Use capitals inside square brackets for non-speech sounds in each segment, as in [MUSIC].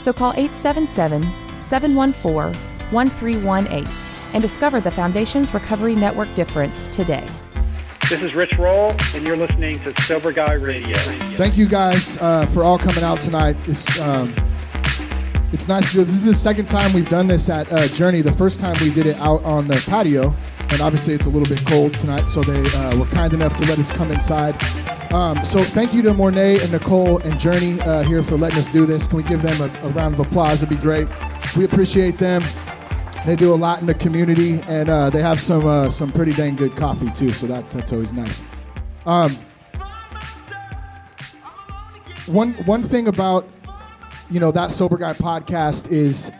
so call 877 714 1318 and discover the Foundation's Recovery Network difference today. This is Rich Roll, and you're listening to Sober Guy Radio. Thank you guys uh, for all coming out tonight. It's, um, it's nice to do. This is the second time we've done this at uh, Journey. The first time we did it out on the patio, and obviously it's a little bit cold tonight, so they uh, were kind enough to let us come inside. Um, so thank you to Mornay and Nicole and Journey uh, here for letting us do this. Can we give them a, a round of applause? It'd be great. We appreciate them. They do a lot in the community, and uh, they have some uh, some pretty dang good coffee too. So that, that's always nice. Um, one one thing about you know that sober guy podcast is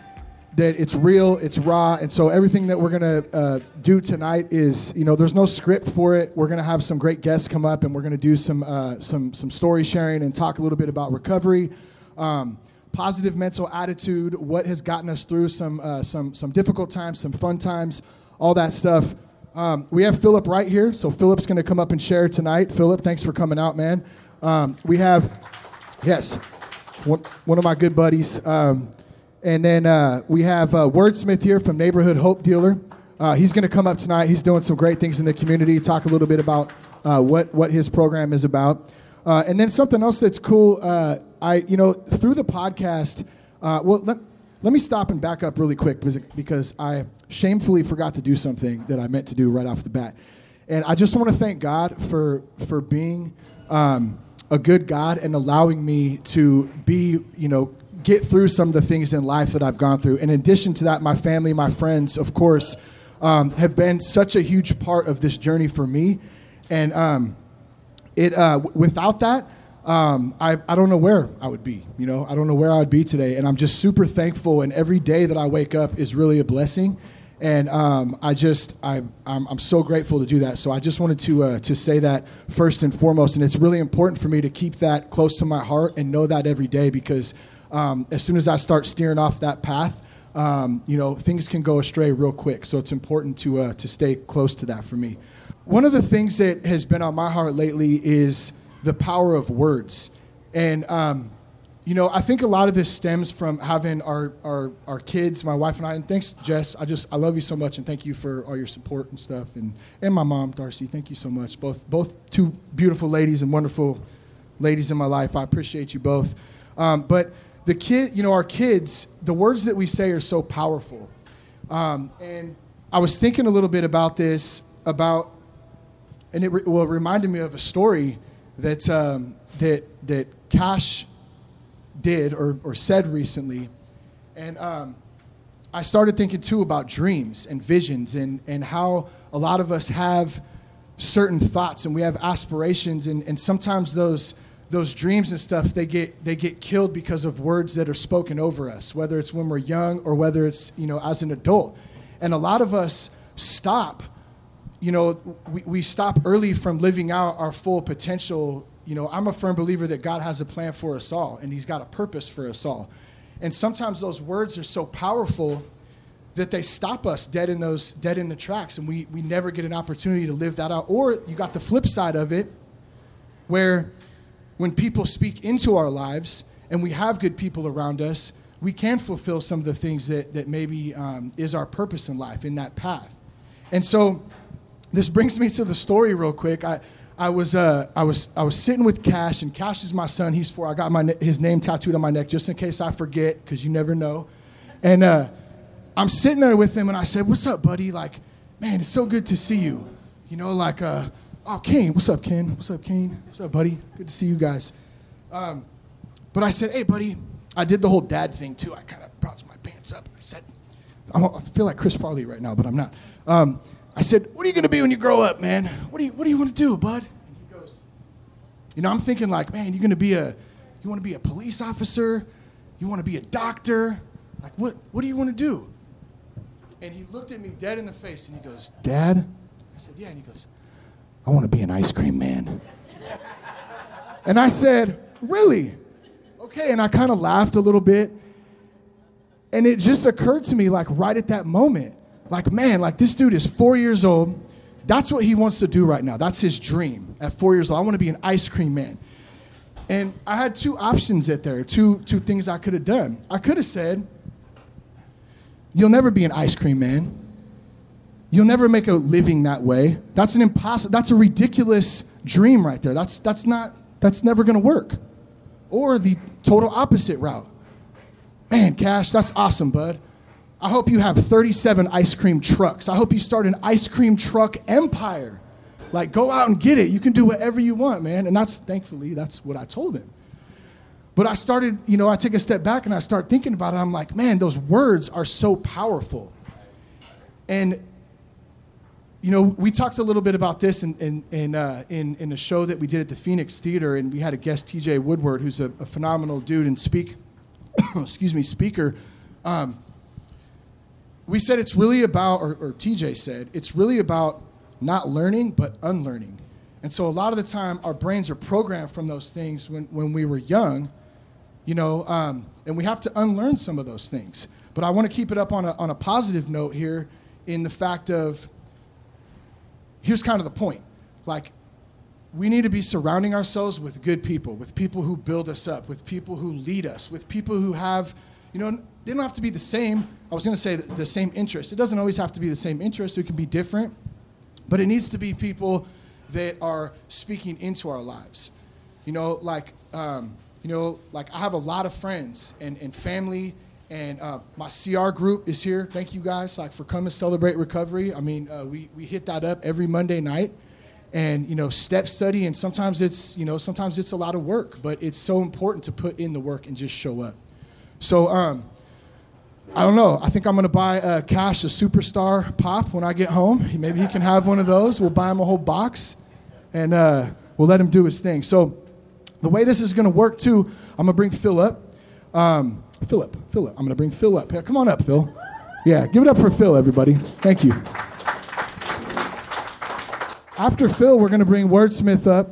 that it's real, it's raw, and so everything that we're gonna uh, do tonight is you know there's no script for it. We're gonna have some great guests come up, and we're gonna do some uh, some some story sharing and talk a little bit about recovery. Um, positive mental attitude, what has gotten us through some uh, some some difficult times, some fun times, all that stuff. Um, we have Philip right here, so Philip's to come up and share tonight. Philip, thanks for coming out, man. Um, we have, yes, one, one of my good buddies, um, and then uh, we have uh, Wordsmith here from Neighborhood Hope Dealer. Uh, he's going to come up tonight. He's doing some great things in the community. Talk a little bit about uh, what what his program is about. Uh, and then something else that's cool, uh, I you know through the podcast. Well, let, let me stop and back up really quick because, because I shamefully forgot to do something that I meant to do right off the bat, and I just want to thank God for for being um, a good God and allowing me to be you know get through some of the things in life that I've gone through. In addition to that, my family, my friends, of course, um, have been such a huge part of this journey for me, and. Um, it uh, w- without that, um, I, I don't know where I would be. You know, I don't know where I would be today. And I'm just super thankful. And every day that I wake up is really a blessing. And um, I just, I, I'm, I'm so grateful to do that. So I just wanted to, uh, to say that first and foremost. And it's really important for me to keep that close to my heart and know that every day because um, as soon as I start steering off that path, um, you know, things can go astray real quick. So it's important to, uh, to stay close to that for me. One of the things that has been on my heart lately is the power of words. And, um, you know, I think a lot of this stems from having our, our, our kids, my wife and I, and thanks, Jess. I just, I love you so much and thank you for all your support and stuff. And, and my mom, Darcy, thank you so much. Both, both two beautiful ladies and wonderful ladies in my life. I appreciate you both. Um, but the kid, you know, our kids, the words that we say are so powerful. Um, and I was thinking a little bit about this, about and it re- well, it reminded me of a story that um, that that Cash did or, or said recently, and um, I started thinking too about dreams and visions and and how a lot of us have certain thoughts and we have aspirations and, and sometimes those those dreams and stuff they get they get killed because of words that are spoken over us whether it's when we're young or whether it's you know as an adult and a lot of us stop you know, we, we stop early from living out our full potential. You know, I'm a firm believer that God has a plan for us all, and He's got a purpose for us all. And sometimes those words are so powerful that they stop us dead in those dead in the tracks, and we we never get an opportunity to live that out. Or you got the flip side of it, where when people speak into our lives and we have good people around us, we can fulfill some of the things that that maybe um, is our purpose in life in that path. And so this brings me to the story real quick. I, I was, uh, I was, I was sitting with Cash, and Cash is my son. He's four. I got my, his name tattooed on my neck just in case I forget, because you never know. And uh, I'm sitting there with him, and I said, "What's up, buddy? Like, man, it's so good to see you. You know, like, uh, oh, Kane, what's up, Ken? What's up, Kane? What's up, buddy? Good to see you guys." Um, but I said, "Hey, buddy." I did the whole dad thing too. I kind of brought my pants up, I said, "I feel like Chris Farley right now, but I'm not." Um, I said, What are you going to be when you grow up, man? What do you, what do you want to do, bud? And he goes, You know, I'm thinking like, man, you're going to be a, you want to be a police officer? You want to be a doctor? Like, what, what do you want to do? And he looked at me dead in the face and he goes, Dad? I said, Yeah. And he goes, I want to be an ice cream man. and I said, Really? Okay. And I kind of laughed a little bit. And it just occurred to me, like, right at that moment, like, man, like, this dude is four years old. That's what he wants to do right now. That's his dream at four years old. I want to be an ice cream man. And I had two options at there, two, two things I could have done. I could have said, You'll never be an ice cream man. You'll never make a living that way. That's an impossible, that's a ridiculous dream right there. That's, that's not, that's never gonna work. Or the total opposite route. Man, Cash, that's awesome, bud. I hope you have 37 ice cream trucks. I hope you start an ice cream truck empire. Like, go out and get it. You can do whatever you want, man. And that's, thankfully, that's what I told him. But I started, you know, I take a step back and I start thinking about it. I'm like, man, those words are so powerful. And, you know, we talked a little bit about this in, in, in, uh, in, in a show that we did at the Phoenix Theater, and we had a guest, TJ Woodward, who's a, a phenomenal dude and speak, [COUGHS] excuse me, speaker. Um, we said it's really about, or, or TJ said, it's really about not learning, but unlearning. And so a lot of the time, our brains are programmed from those things when, when we were young, you know, um, and we have to unlearn some of those things. But I want to keep it up on a, on a positive note here in the fact of here's kind of the point. Like, we need to be surrounding ourselves with good people, with people who build us up, with people who lead us, with people who have, you know, they don't have to be the same. I was going to say the, same interest. It doesn't always have to be the same interest, it can be different, but it needs to be people that are speaking into our lives. You know, like, um, you know, like I have a lot of friends and, and family, and uh, my CR group is here. Thank you guys, like, for coming celebrate recovery. I mean, uh, we we hit that up every Monday night, and you know, step study, and sometimes it's you know, sometimes it's a lot of work, but it's so important to put in the work and just show up. So, um, I don't know. I think I'm to buy uh, Cash a superstar pop when I get home. Maybe he can have one of those. We'll buy him a whole box, and uh, we'll let him do his thing. So, the way this is to work too, I'm to bring Phil up. Um, Philip, Philip. I'm going to bring Phil up. Come on up, Phil. Yeah, give it up for Phil, everybody. Thank you. After Phil, we're going to bring Wordsmith up,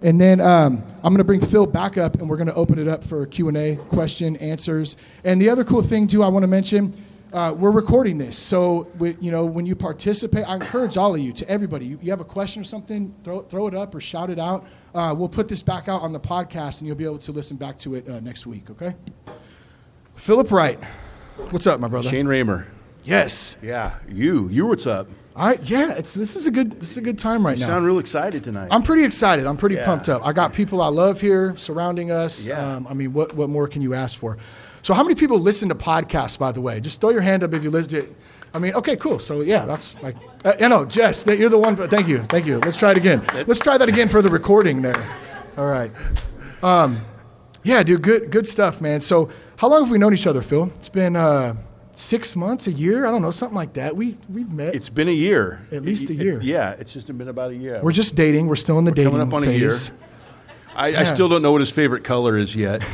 and then um, I'm going to bring Phil back up, and we're going to open it up for Q and A, question, answers. And the other cool thing too, I want to mention, uh, we're recording this. So, we, you know, when you participate, I encourage all of you, to everybody, you, you have a question or something, throw, throw it up or shout it out. Uh, we'll put this back out on the podcast, and you'll be able to listen back to it uh, next week. Okay. Philip Wright, what's up, my brother? Shane Raymer. Yes. Yeah, you. You what's up? I yeah, it's this is a good this is a good time right now. You now. sound real excited tonight. I'm pretty excited. I'm pretty Yeah. pumped up. I got people I love here surrounding us. Yeah. Um, I mean, what what more can you ask for? So, how many people listen to podcasts? By the way, just throw your hand up if you listen to it. I mean, okay, cool. So yeah, that's like uh, you know, Jess, that you're the one. But thank you, thank you. Let's try it again. Let's try that again for the recording there. All right. Um, yeah, dude, good good stuff, man. So, how long have we known each other, Phil? It's been uh, six months, a year. I don't know, something like that. We we've met. it's been a year. At least a It- year. yeah, it's just been about a year. We're just dating. We're still in the dating coming up on a phase. year. I, I still don't know what his favorite color is yet. [LAUGHS]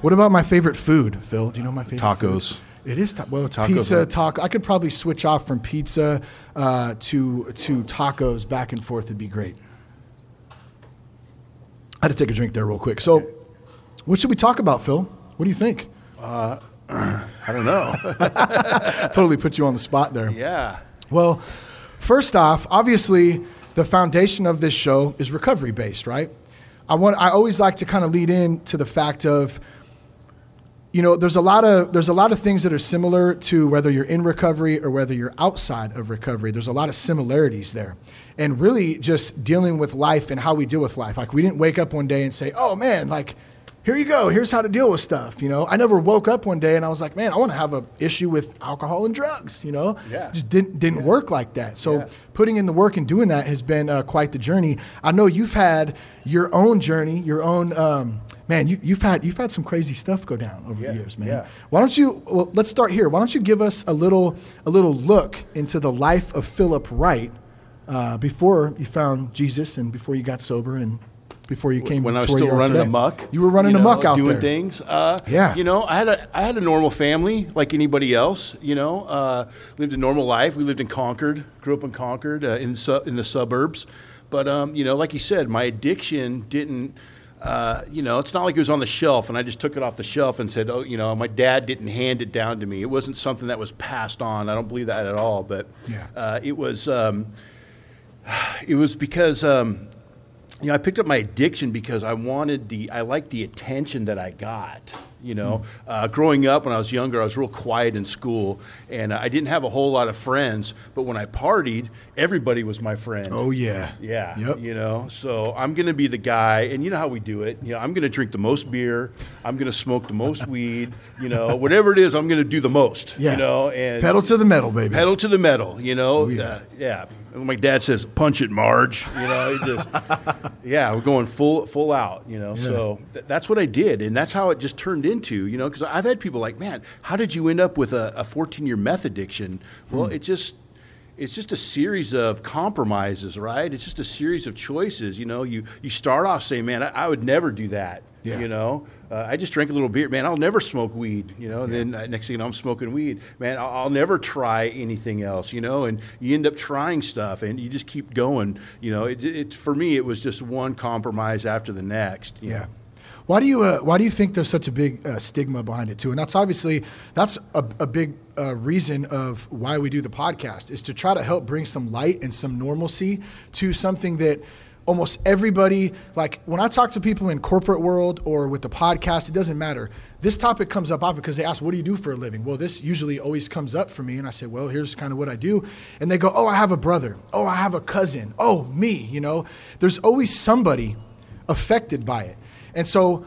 What about my favorite food, Phil? Do you know my favorite Tacos. Food? It is ta- well, it's Tacos pizza, taco. I could probably switch off from pizza uh, to to tacos back and forth. It'd be great. I had to take a drink there real quick. So, what should we talk about, Phil? What do you think? Uh, [CLEARS THROAT] I don't know. [LAUGHS] totally put you on the spot there. yeah. Well, first off, obviously, the foundation of this show is recovery based, right? I want. I always like to kind of lead in to the fact of, you know, there's a lot of there's a lot of things that are similar to whether you're in recovery or whether you're outside of recovery. There's a lot of similarities there, and really just dealing with life and how we deal with life. Like we didn't wake up one day and say, "Oh man, like." Here you go. Here's how to deal with stuff. You know, I never woke up one day and I was like, "Man, I want to have an issue with alcohol and drugs." You know, Yeah. just didn't didn't work like that. So Yeah. putting in the work and doing that has been uh, quite the journey. I know you've had your own journey, your own um, man. You, you've had you've had some crazy stuff go down over Yeah, the years, man. yeah. Why don't you? Well, let's start here. Why don't you give us a little a little look into the life of Philip Wright uh, before you found Jesus and before you got sober and before you came when I was still running today? amok. You were running you know, amok out doing there. Doing things. Uh, Yeah. You know, I had a I had a normal family like anybody else. You know, uh, lived a normal life. We lived in Concord. Grew up in Concord uh, in su- in the suburbs. But um, you know, like you said, my addiction didn't. Uh, you know, it's not like it was on the shelf and I just took it off the shelf and said, "Oh, you know, my dad didn't hand it down to me. It wasn't something that was passed on. I don't believe that at all." But Yeah. uh, it was. Um, [SIGHS] it was because um, you know I picked up my addiction because I wanted the I liked the attention that I got. You know, Hmm. uh, growing up when I was younger, I was real quiet in school, and I didn't have a whole lot of friends. But when I partied, everybody was my friend. Oh yeah. Yeah. Yep. You know, so I'm going to be the guy, and you know how we do it. You know, I'm going to drink the most beer. I'm going to smoke the most weed. You know, [LAUGHS] whatever it is, I'm going to do the most. Yeah. You know, and Pedal to the metal, baby. pedal to the metal. You know, yeah. Uh, yeah. And My dad says, "Punch it, Marge." You know, he just, [LAUGHS] yeah, we're going full full out. You know, so th- that's what I did, and that's how it just turned into. You know, because I've had people like, "Man, how did you end up with a 14 year meth addiction?" Well, hmm. it just it's just a series of compromises, right? It's just a series of choices. You know, you you start off saying, "Man, I, I would never do that." Yeah. You know, uh, I just drank a little beer. Man, I'll never smoke weed. You know, then uh, next thing you know, I'm smoking weed. Man, I'll, I'll never try anything else. You know, and you end up trying stuff, and you just keep going. You know, it, it's for me, it was just one compromise after the next. Yeah. know. Why do you uh, Why do you think there's such a big uh, stigma behind it too? And that's obviously that's a, a big uh, reason of why we do the podcast is to try to help bring some light and some normalcy to something that almost everybody like when I talk to people in corporate world or with the podcast, it doesn't matter. This topic comes up often because they ask, "What do you do for a living?" Well, this usually always comes up for me, and I say, "Well, here's kind of what I do," and they go, "Oh, I have a brother. Oh, I have a cousin. Oh, me." You know, there's always somebody affected by it. And so,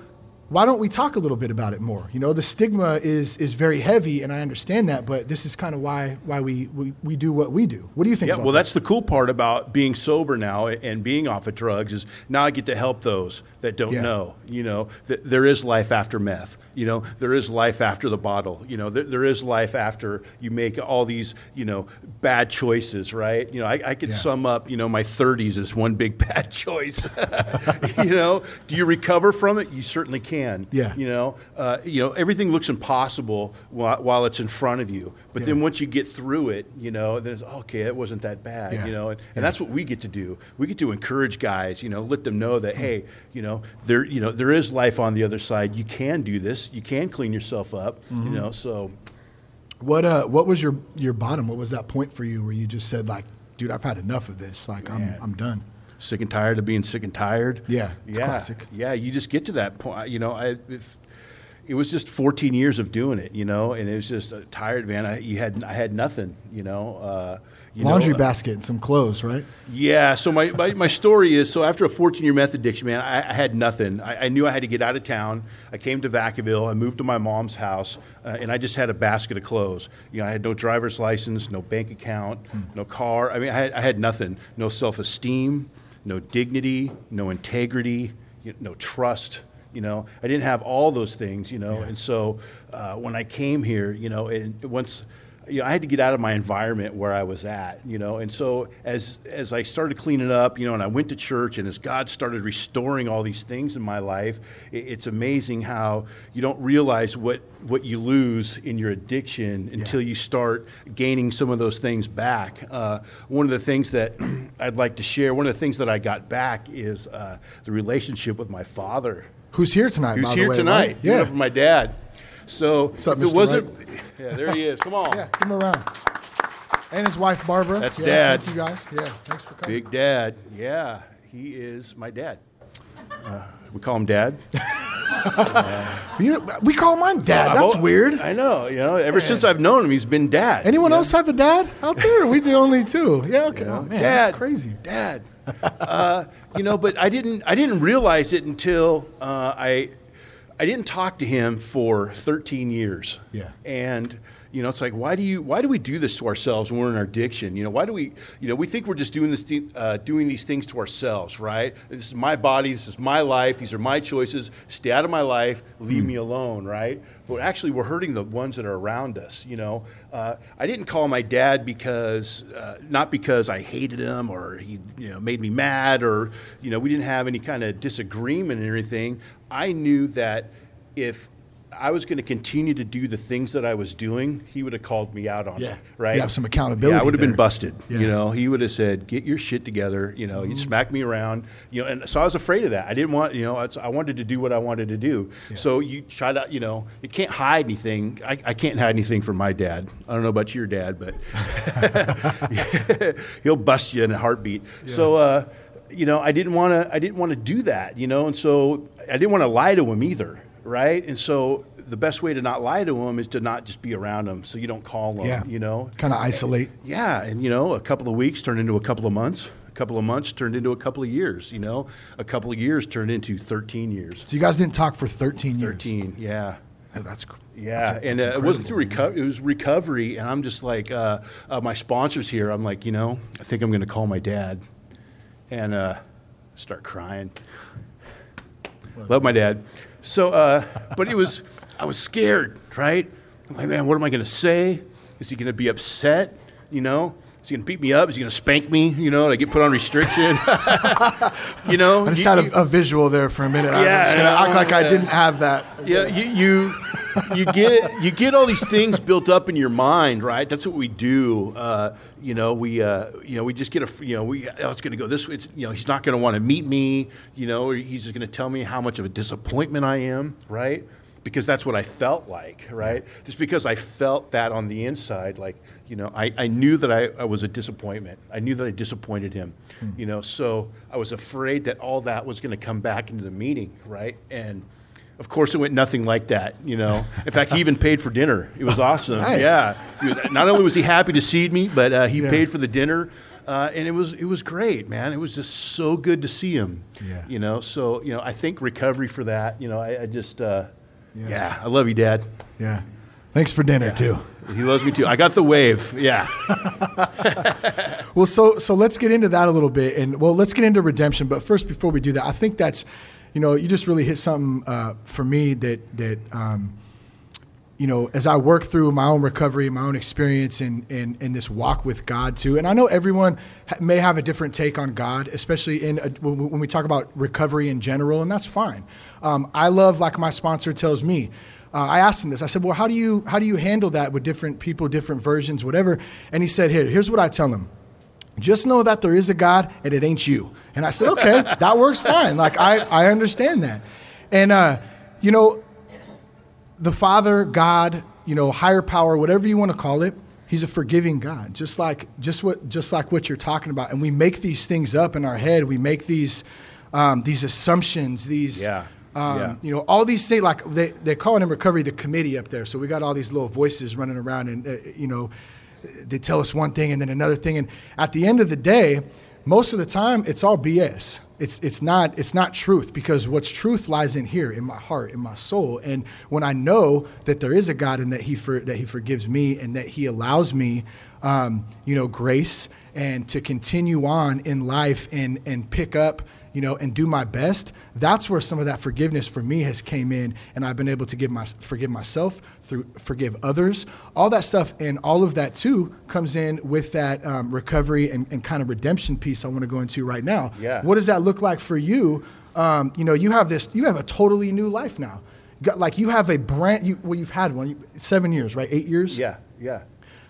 why don't we talk a little bit about it more? You know, the stigma is is very heavy, and I understand that, but this is kind of why why we, we, we do what we do. What do you think? Yeah, about well, that? that's the cool part about being sober now and being off of drugs is now I get to help those that don't Yeah. know. You know, th- there is life after meth. You know, there is life after the bottle. You know, th- there is life after you make all these, you know, bad choices, right? You know, I, I could Yeah. sum up, you know, my 30s as one big [LAUGHS] bad choice. [LAUGHS] you know, do you recover from it? You certainly can. Yeah. You know, uh, you know, everything looks impossible while, while it's in front of you. But then once you get through it, you know, then it's okay. It wasn't that bad. Yeah. You know, and, Yeah. and that's what we get to do. We get to encourage guys. You know, let them know that hey, you know, there, you know, there is life on the other side. You can do this. You can clean yourself up. Mm-hmm. You know, so what uh what was your your bottom? What was that point for you where you just said like, dude, I've had enough of this. Like, I'm I'm done. sick and tired of being sick and tired. Yeah, it's yeah, classic. Yeah, you just get to that point. You know, I. If, it was just 14 years of doing it, you know, and it was just uh, tired, man. I, you had, I had nothing, you know. Uh, you Laundry know, basket and some clothes, right? Yeah. So my, my, my story is so after a 14 year meth addiction, man, I, I had nothing. I, I knew I had to get out of town. I came to Vacaville. I moved to my mom's house, uh, and I just had a basket of clothes. You know, I had no driver's license, no bank account, no car. I mean, I had, I had nothing. No self esteem, no dignity, no integrity, you no trust. You know, I didn't have all those things. You know, and so uh, when I came here, you know, and once you know, I had to get out of my environment where I was at, you know, and so as as I started cleaning up, you know, and I went to church, and as God started restoring all these things in my life, it, it's amazing how you don't realize what what you lose in your addiction until you start gaining some of those things back. Uh, one of the things that [CLEARS THROAT] I'd like to share, one of the things that I got back is uh, the relationship with my father. Who's here tonight? Who's here way, tonight? Right? Yeah. for my dad. So up, if it wasn't, yeah, there he is. Come on. Yeah, give him a round. And his wife Barbara. That's yeah, Dad. Thank you guys. Yeah, thanks for coming. Big Dad. Yeah, he is my dad. Uh, we call him Dad. [LAUGHS] You we call him mine Dad. That's weird. I know. You know, ever since I've known him, he's been Dad. Anyone know? else have a dad out there? We the only two. Yeah. Okay. Oh, man, Dad, that's crazy. Dad. uh, you know, but I didn't. I didn't realize it until uh, I. I didn't talk to him for 13 years. Yeah. And you know, it's like why do you why do we do this to ourselves when we're in our addiction? You know, why do we you know we think we're just doing this uh, doing these things to ourselves, right? This is my body, this is my life, these are my choices. Stay out of my life, leave mm. me alone, right? But actually, we're hurting the ones that are around us. You know, uh, I didn't call my dad because uh, not because I hated him or he you know made me mad or you know we didn't have any kind of disagreement or anything. I knew that if I was going to continue to do the things that I was doing, he would have called me out on yeah. it. Right? You have some accountability. Yeah, I would have there. been busted. Yeah. You know, he would have said, "Get your shit together." You know, mm-hmm. you smack me around. You know, and so I was afraid of that. I didn't want. You know, I wanted to do what I wanted to do. Yeah. So you try to. You know, you can't hide anything. I, I, can't hide anything from my dad. I don't know about your dad, but [LAUGHS] [LAUGHS] he'll bust you in a heartbeat. So. Uh, you know, I didn't want to. I didn't want to do that. You know, and so I didn't want to lie to him either right? And so the best way to not lie to them is to not just be around them, so you don't call them. Yeah. You know, kind of isolate. Yeah, and you know, a couple of weeks turned into a couple of months. A couple of months turned into a couple of years. You know, a couple of years turned into thirteen years. So you guys didn't talk for thirteen years. Thirteen, yeah. Oh, that's yeah, that's, and that's uh, it wasn't through recovery. It was recovery, and I'm just like, uh, uh, my sponsors here. I'm like, you know, I think I'm going to call my dad, and uh, start crying. Love my dad. So, uh, but it was, I was scared, right? I'm like, man, what am I going to say? Is he going to be upset? You know, is he going to beat me up? Is he going to spank me? You know, I get put on restriction. [LAUGHS] you know, I just you, had a, a, visual there for a minute. Yeah, I was going to act like I didn't have that. Yeah, you, you you get you get all these things built up in your mind, right? That's what we do. Uh, you know, we uh, you know we just get a you know we oh, it's going to go this way. It's, you know, he's not going to want to meet me. You know, he's just going to tell me how much of a disappointment I am, right? Because that's what I felt like, right? Just because I felt that on the inside, like you know, I, I knew that I, I was a disappointment. I knew that I disappointed him. Hmm. You know, so I was afraid that all that was going to come back into the meeting, right? And of course, it went nothing like that. You know, in fact, he even [LAUGHS] paid for dinner. It was awesome. nice. Yeah, was, not only was he happy to see me, but uh, he yeah. paid for the dinner, uh, and it was it was great, man. It was just so good to see him. Yeah. You know, so you know, I think recovery for that. You know, I, I just, uh, yeah. yeah. I love you, Dad. Yeah. Thanks for dinner yeah. too. He loves me too. I got the wave. Yeah. [LAUGHS] well, so so let's get into that a little bit, and well, let's get into redemption. But first, before we do that, I think that's you know, you just really hit something uh, for me that that um, you know, as I work through my own recovery, my own experience in, in, in this walk with God too. And I know everyone may have a different take on God, especially in a, when, when we talk about recovery in general, and that's fine. Um, I love, like my sponsor tells me, uh, I asked him this. I said, "Well, how do you how do you handle that with different people, different versions, whatever?" And he said, "Here, here's what I tell him." just know that there is a God and it ain't you. And I said, okay, [LAUGHS] that works fine. Like, I, I understand that. And, uh, you know, the Father, God, you know, higher power, whatever you want to call it, He's a forgiving God, just like, just, what, just like what you're talking about. And we make these things up in our head. We make these, um, these assumptions, these, yeah. Um, yeah. You know, all these things, like they, they call it in recovery the committee up there. So we got all these little voices running around and, uh, you know, they tell us one thing and then another thing. And at the end of the day, most of the time, it's all BS. It's, it's, not, it's not truth because what's truth lies in here, in my heart, in my soul. And when I know that there is a God and that He, for, that he forgives me and that He allows me, um, you know, grace and to continue on in life and, and pick up you know, and do my best, that's where some of that forgiveness for me has came in, and I've been able to give my, forgive myself, through forgive others, all that stuff, and all of that too comes in with that um, recovery and, and kind of redemption piece I want to go into right now. Yeah. What does that look like for you? Um, you know, you have this, you have a totally new life now. Got, like you have a brand, you, well, you've had one, seven years, right? Eight years. Yeah, yeah.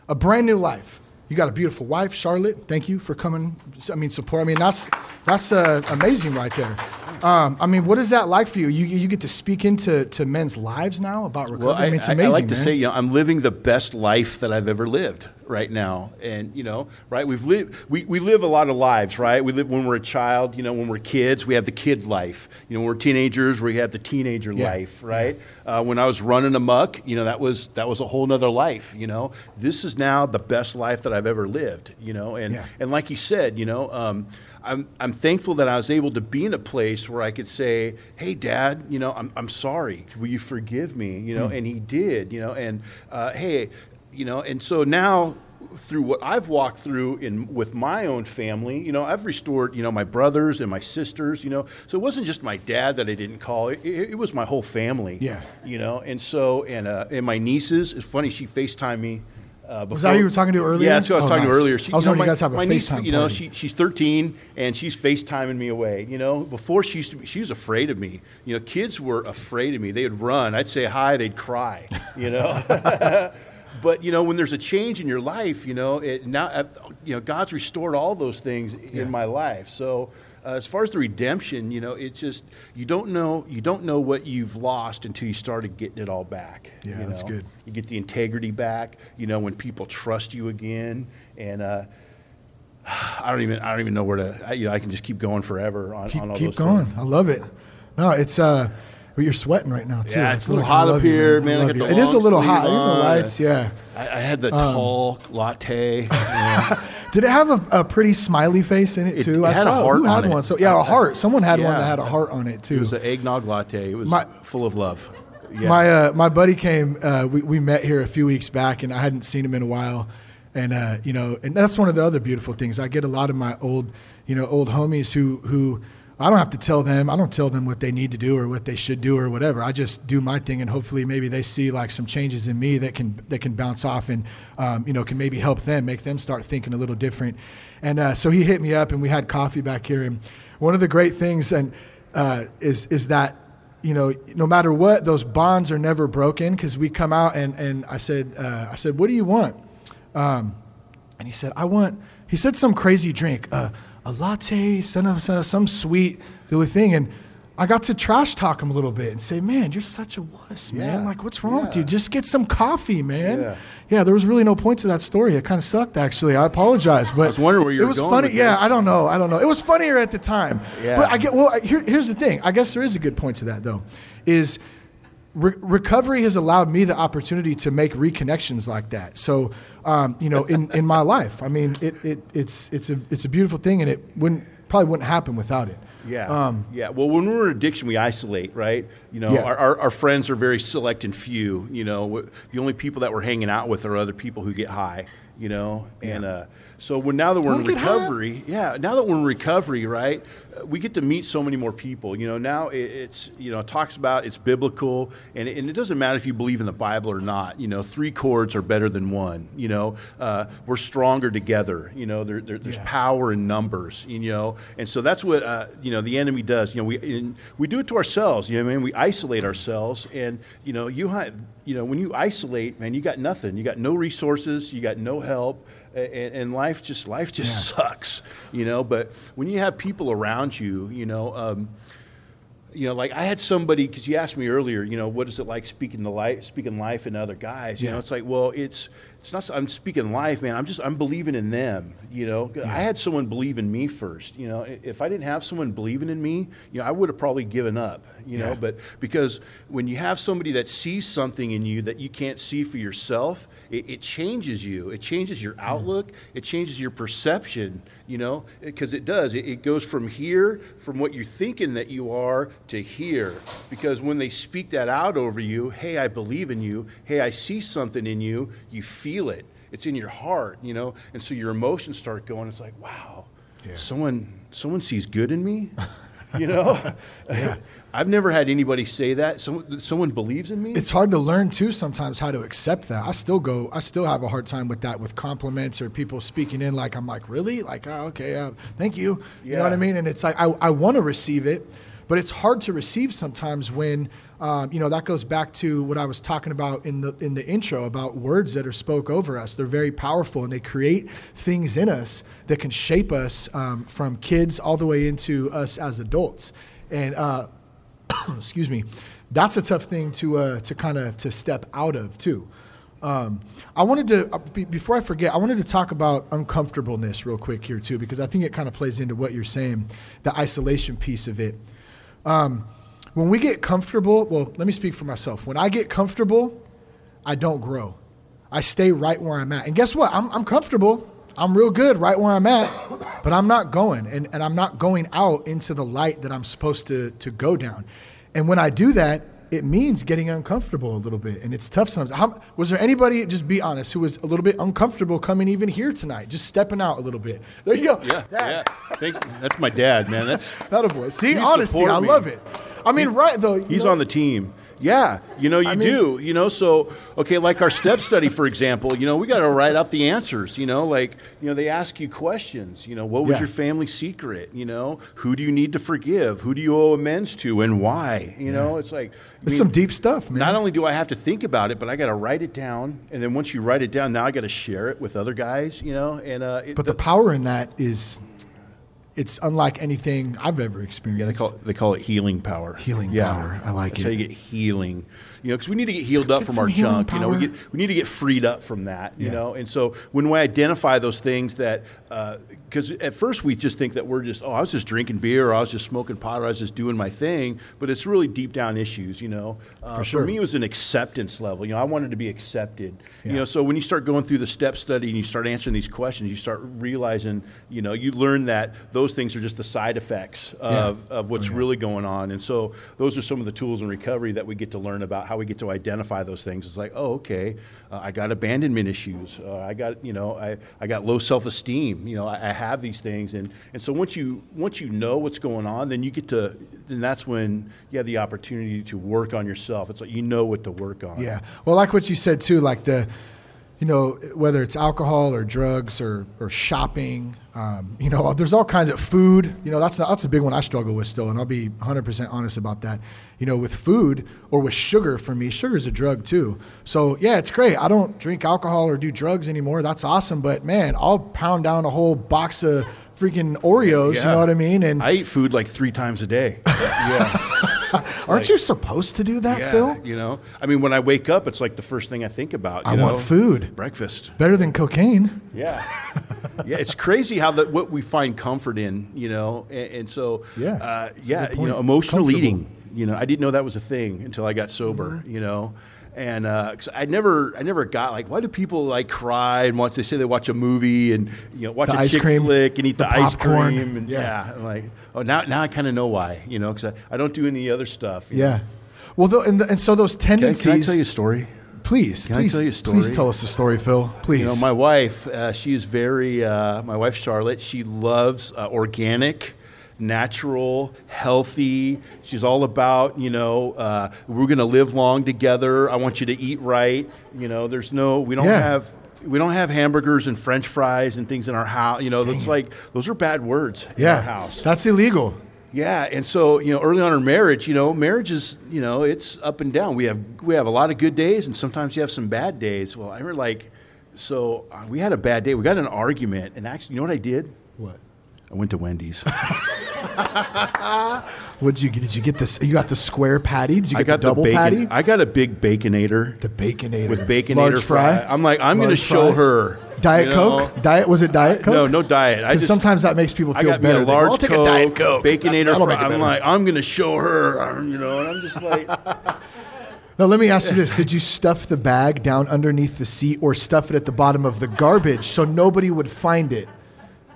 A brand new life. You got a beautiful wife, Charlotte. Thank you for coming. I mean, support. I mean, that's that's uh, amazing right there. Um, I mean, what is that like for you? You you get to speak into to men's lives now about recovery. Well, I, I, mean, it's amazing. I, like to man. say, you know, I'm living the best life that I've ever lived right now, and you know, right? We've lived we, we live a lot of lives, right? We live when we're a child, you know, when we're kids, we have the kid life. You know, when we're teenagers, we have the teenager yeah. life, right? Yeah. Uh, when I was running amok, you know, that was that was a whole nother life. You know, this is now the best life that I've ever lived. You know, and yeah. and like you said, you know. Um, I'm, I'm thankful that I was able to be in a place where I could say, "Hey, Dad, you know, I'm, I'm sorry. Will you forgive me?" You know, mm. and he did. You know, and uh, hey, you know, and so now through what I've walked through in with my own family, you know, I've restored, you know, my brothers and my sisters, you know. So it wasn't just my dad that I didn't call; it, it, it was my whole family. Yeah. You know, and so and uh, and my nieces. It's funny. She Facetimed me. Uh, Was that who you were talking to earlier? Yeah, that's who I was Oh, talking nice. to earlier. She, I was you know, wondering my, you guys have a niece, FaceTime You know, party. she, she's 13 and she's FaceTiming me away. You know, before she used to be, she was afraid of me. You know, kids were afraid of me. They would run. I'd say hi, they'd cry. You know. [LAUGHS] but you know, when there's a change in your life, you know, it now, uh, you know, God's restored all those things in my life. So. Uh, as far as the redemption, you know, it's just you don't know you don't know what you've lost until you started getting it all back. Yeah, you that's good. You get the integrity back. You know, when people trust you again, and uh, I don't even I don't even know where to. I, you know, I can just keep going forever on, keep, on all keep going. things. I love it. No, it's uh, well, you're sweating right now too. Yeah, I it's a little hot up you, here, I man. I love got the It is a little hot. Even the lights, yeah. I, I had the Um, tall latte. [LAUGHS] Did it have a, a pretty smiley face in it It- too? it I had a saw heart who had on it. one. So yeah, a heart. Someone had one that had a heart on it too. it was an eggnog latte. It was My- full of love. Yeah. My uh, my buddy came. Uh, we we met here a few weeks back, and I hadn't seen him in a while. And uh, you know, and that's one of the other beautiful things. I get a lot of my old, you know, old homies who who I don't have to tell them. I don't tell them what they need to do or what they should do or whatever. I just do my thing, and hopefully, maybe they see like some changes in me that can that can bounce off and um, you know can maybe help them, make them start thinking a little different. And uh, so he hit me up, and we had coffee back here. And one of the great things and uh, is is that you know, no matter what, those bonds are never broken because we come out and, and I said, uh, I said, what do you want? Um, and he said, I want, he said some crazy drink, uh, a latte, some, some, some sweet little thing. And I got to trash talk him a little bit and say, man, you're such a wuss, man. Yeah. Like, what's wrong with you? Just get some coffee, man. Yeah. Yeah, there was really no point to that story. It kind of sucked, actually. I apologize, but I was wondering where you it were was going funny. Yeah, this. I don't know. I don't know. It was funnier at the time. Yeah. But I get well. Here, here's the thing. I guess there is a good point to that, though. Is re- recovery has allowed me the opportunity to make reconnections like that. So, um, you know, in, in my life, I mean, it, it it's it's a it's a beautiful thing, and it wouldn't probably wouldn't happen without it. Yeah. Um, yeah. Well, when we're in addiction, we isolate, right? You know, Yeah. our, our, our friends are very select and few. You know, the only people that we're hanging out with are other people who get high. You know, and uh, so when now that we're in Wanna get high? recovery, yeah, now that we're in recovery, right, we get to meet so many more people. You know, now it, it's you know it talks about it's biblical, and it, and it doesn't matter if you believe in the Bible or not. You know, three chords are better than one. You know, uh, we're stronger together. You know, there, there, there's Yeah. power in numbers. You know, and so that's what uh, you know the enemy does. You know, we and we do it to ourselves. You know, I mean, we isolate ourselves, and you know, you ha- you know, when you isolate, man, you got nothing. You got no resources. You got no help, and, and life just life just sucks. You know, but when you have people around you, you know. Um, you know, like I had somebody because you asked me earlier, you know, what is it like speaking the life, speaking life in other guys? You Yeah. know, it's like, well, it's it's not. I'm speaking life, man. I'm just I'm believing in them. You know, I had someone believe in me first. You know, if I didn't have someone believing in me, you know, I would have probably given up. You know, but because when you have somebody that sees something in you that you can't see for yourself, it, it changes you. It changes your mm. outlook. It changes your perception. You know, because it does. It, it goes from here, from what you're thinking that you are, to here. Because when they speak that out over you, hey, I believe in you. Hey, I see something in you. You feel it. It's in your heart. You know, and so your emotions start going. It's like, wow, someone, someone sees good in me. [LAUGHS] You know, [LAUGHS] I've never had anybody say that. Someone, someone believes in me. it's hard to learn too sometimes how to accept that. I still go, I still have a hard time with that with compliments or people speaking in like I'm like really like oh, okay, uh, thank you. You know what I mean? And it's like I, I want to receive it, but it's hard to receive sometimes when um, you know that goes back to what I was talking about in the in the intro about words that are spoke over us. They're very powerful and they create things in us that can shape us um, from kids all the way into us as adults. And uh, [COUGHS] excuse me, that's a tough thing to uh, to kind of to step out of too. Um, I wanted to uh, before I forget, I wanted to talk about uncomfortableness real quick here too, because I think it kind of plays into what you're saying, the isolation piece of it. Um, when we get comfortable, well, let me speak for myself. When I get comfortable, I don't grow. I stay right where I'm at. And guess what? I'm, I'm comfortable. I'm real good right where I'm at, but I'm not going. And, and I'm not going out into the light that I'm supposed to, to go down. And when I do that, it means getting uncomfortable a little bit, and it's tough sometimes. How, was there anybody, just be honest, who was a little bit uncomfortable coming even here tonight, just stepping out a little bit? There you go. Yeah, Dad. yeah. Thank, that's my dad, man. That's [LAUGHS] That a boy. See, honesty, I love it. I mean, right though. He's know- on the team. Yeah, you know, you I mean- do. You know, so okay, like our step study, for example. You know, we got to write out the answers. You know, like you know, they ask you questions. You know, what was Yeah. your family secret? You know, who do you need to forgive? Who do you owe amends to, and why? You know, it's like It's mean, some deep stuff, man. Not only do I have to think about it, but I got to write it down, and then once you write it down, now I got to share it with other guys. You know, and uh, it, but the power in that is, it's unlike anything I've ever experienced. Yeah, they call it, they call it healing power. Healing Yeah. power. I like That's it. how you get healing. You know, because we need to get healed up Get from our junk. You know, we get we need to get freed up from that. You Yeah. know, and so when we identify those things that, because at first we just think that we're just oh I was just drinking beer or I was just smoking pot or I was just doing my thing, but it's really deep down issues. You know, uh, For sure. me it was an acceptance level. You know, I wanted to be accepted. Yeah. You know, so when you start going through the step study and you start answering these questions, you start realizing, you know, you learn that those things are just the side effects of, Yeah. of what's Oh, really going on. And so those are some of the tools in recovery that we get to learn about how we get to identify those things. It's like, oh, okay, uh, I got abandonment issues. Uh, I got, you know, I, I got low self-esteem. You know, I, I have these things. And, and so once you, once you know what's going on, then you get to, then that's when you have the opportunity to work on yourself. It's like you know what to work on. Yeah. Well, like what you said too, like the, you know, whether it's alcohol or drugs or, or shopping, um, you know, there's all kinds of food. You know, that's that's a big one I struggle with still, and I'll be 100% honest about that. You know, with food or with sugar, for me, sugar is a drug too. So yeah, it's great. I don't drink alcohol or do drugs anymore. That's awesome. But man, I'll pound down a whole box of freaking Oreos. You know what I mean? And I eat food like three times a day. [LAUGHS] yeah. [LAUGHS] aren't you supposed to do that, yeah. Phil? You know, I mean, when I wake up, it's like the first thing I think about. You I know? want food. Breakfast. Better than cocaine. Yeah. yeah, it's crazy how that what we find comfort in, you know, and, and so Yeah, uh, yeah, you know, emotional eating. You know, I didn't know that was a thing until I got sober. Mm-hmm. You know, and uh 'cause I never, I never got like, why do people like cry and watch? They say they watch a movie and you know watch The a ice chick cream, flick and eat the the, ice cream and Yeah. yeah, I'm like oh now now I kind of know why. You know, because I, I don't do any other stuff. you know. Yeah. Well, tho- and, the, and so those Can I, tendencies. can I tell you a story? please, Can I tell you a story? please tell us the story, Phil. Please. You know, my wife, uh, she is very, uh, my wife Charlotte, she loves uh, organic, natural, healthy. She's all about, you know, uh, we're going to live long together. I want you to eat right. You know, there's no, we don't Yeah. have. We don't have hamburgers and French fries and things in our house. You know, Dang that's it. like those are bad words in yeah, our house. that's illegal. Yeah, and so you know, early on in marriage, you know, marriage is you know it's up and down. We have we have a lot of good days, and sometimes you have some bad days. Well, I remember like, so uh, we had a bad day. We got an argument, and actually, you know what I did? I went to Wendy's. What did you get? Did you get this? You got the square patty? Did you I get got the double bacon. patty? I got a big baconator the baconator with baconator large fry. I'm like, I'm going to Large show fry? her Diet you know? Coke. Diet was it Diet Coke? No, no diet. I Because just sometimes that makes people I feel got me better. a They go, large I'll take Coke, a Diet Coke. baconator. That'll fry. make it I'm better. like, I'm going to show her, you know, and I'm just like. [LAUGHS] Now let me ask you this: Did you stuff the bag down underneath the seat, or stuff it at the bottom of the garbage so nobody would find it?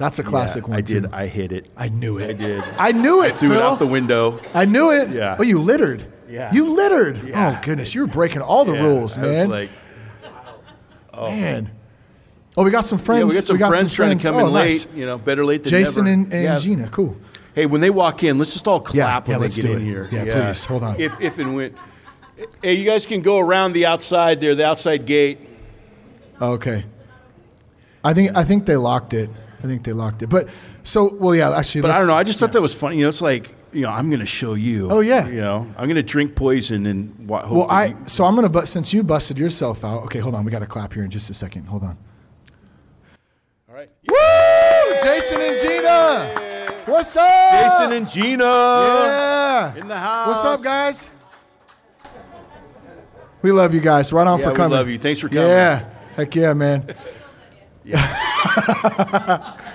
That's a classic Yeah, one. I did. too. I hit it. I knew it. I did. I knew it. I Threw Phil. it out the window. I knew it. Yeah. Oh, you littered. Yeah. You littered. Yeah. Oh goodness, you were breaking all the Yeah, rules, man. like, oh, Man. Oh, we got some friends. yeah, we got some friends trying to come oh, in nice. late. You know, better late than Jason never. and, and Yeah. Gina. Cool. Hey, when they walk in, let's just all clap yeah, when they get do in it. here. Yeah, please, hold on. If, if and when. Hey, you guys can go around the outside there, the outside gate. Okay. I think I think they locked it. I think they locked it. But so well, yeah. Actually, But I don't know. I just thought that was funny. You know, it's like you know, I'm going to show you. Oh, yeah. You know, I'm going to drink poison and what? Well, I so I'm gonna but since you busted yourself out. Okay, hold on. We got to clap here in just a second. Hold on. All right. Woo! Jason and Gina. What's up? Jason and Gina Yeah. in the house. What's up, guys? We love you guys. Right on Yeah, for we coming. love you. Thanks for coming. Yeah. Heck yeah, man. [LAUGHS]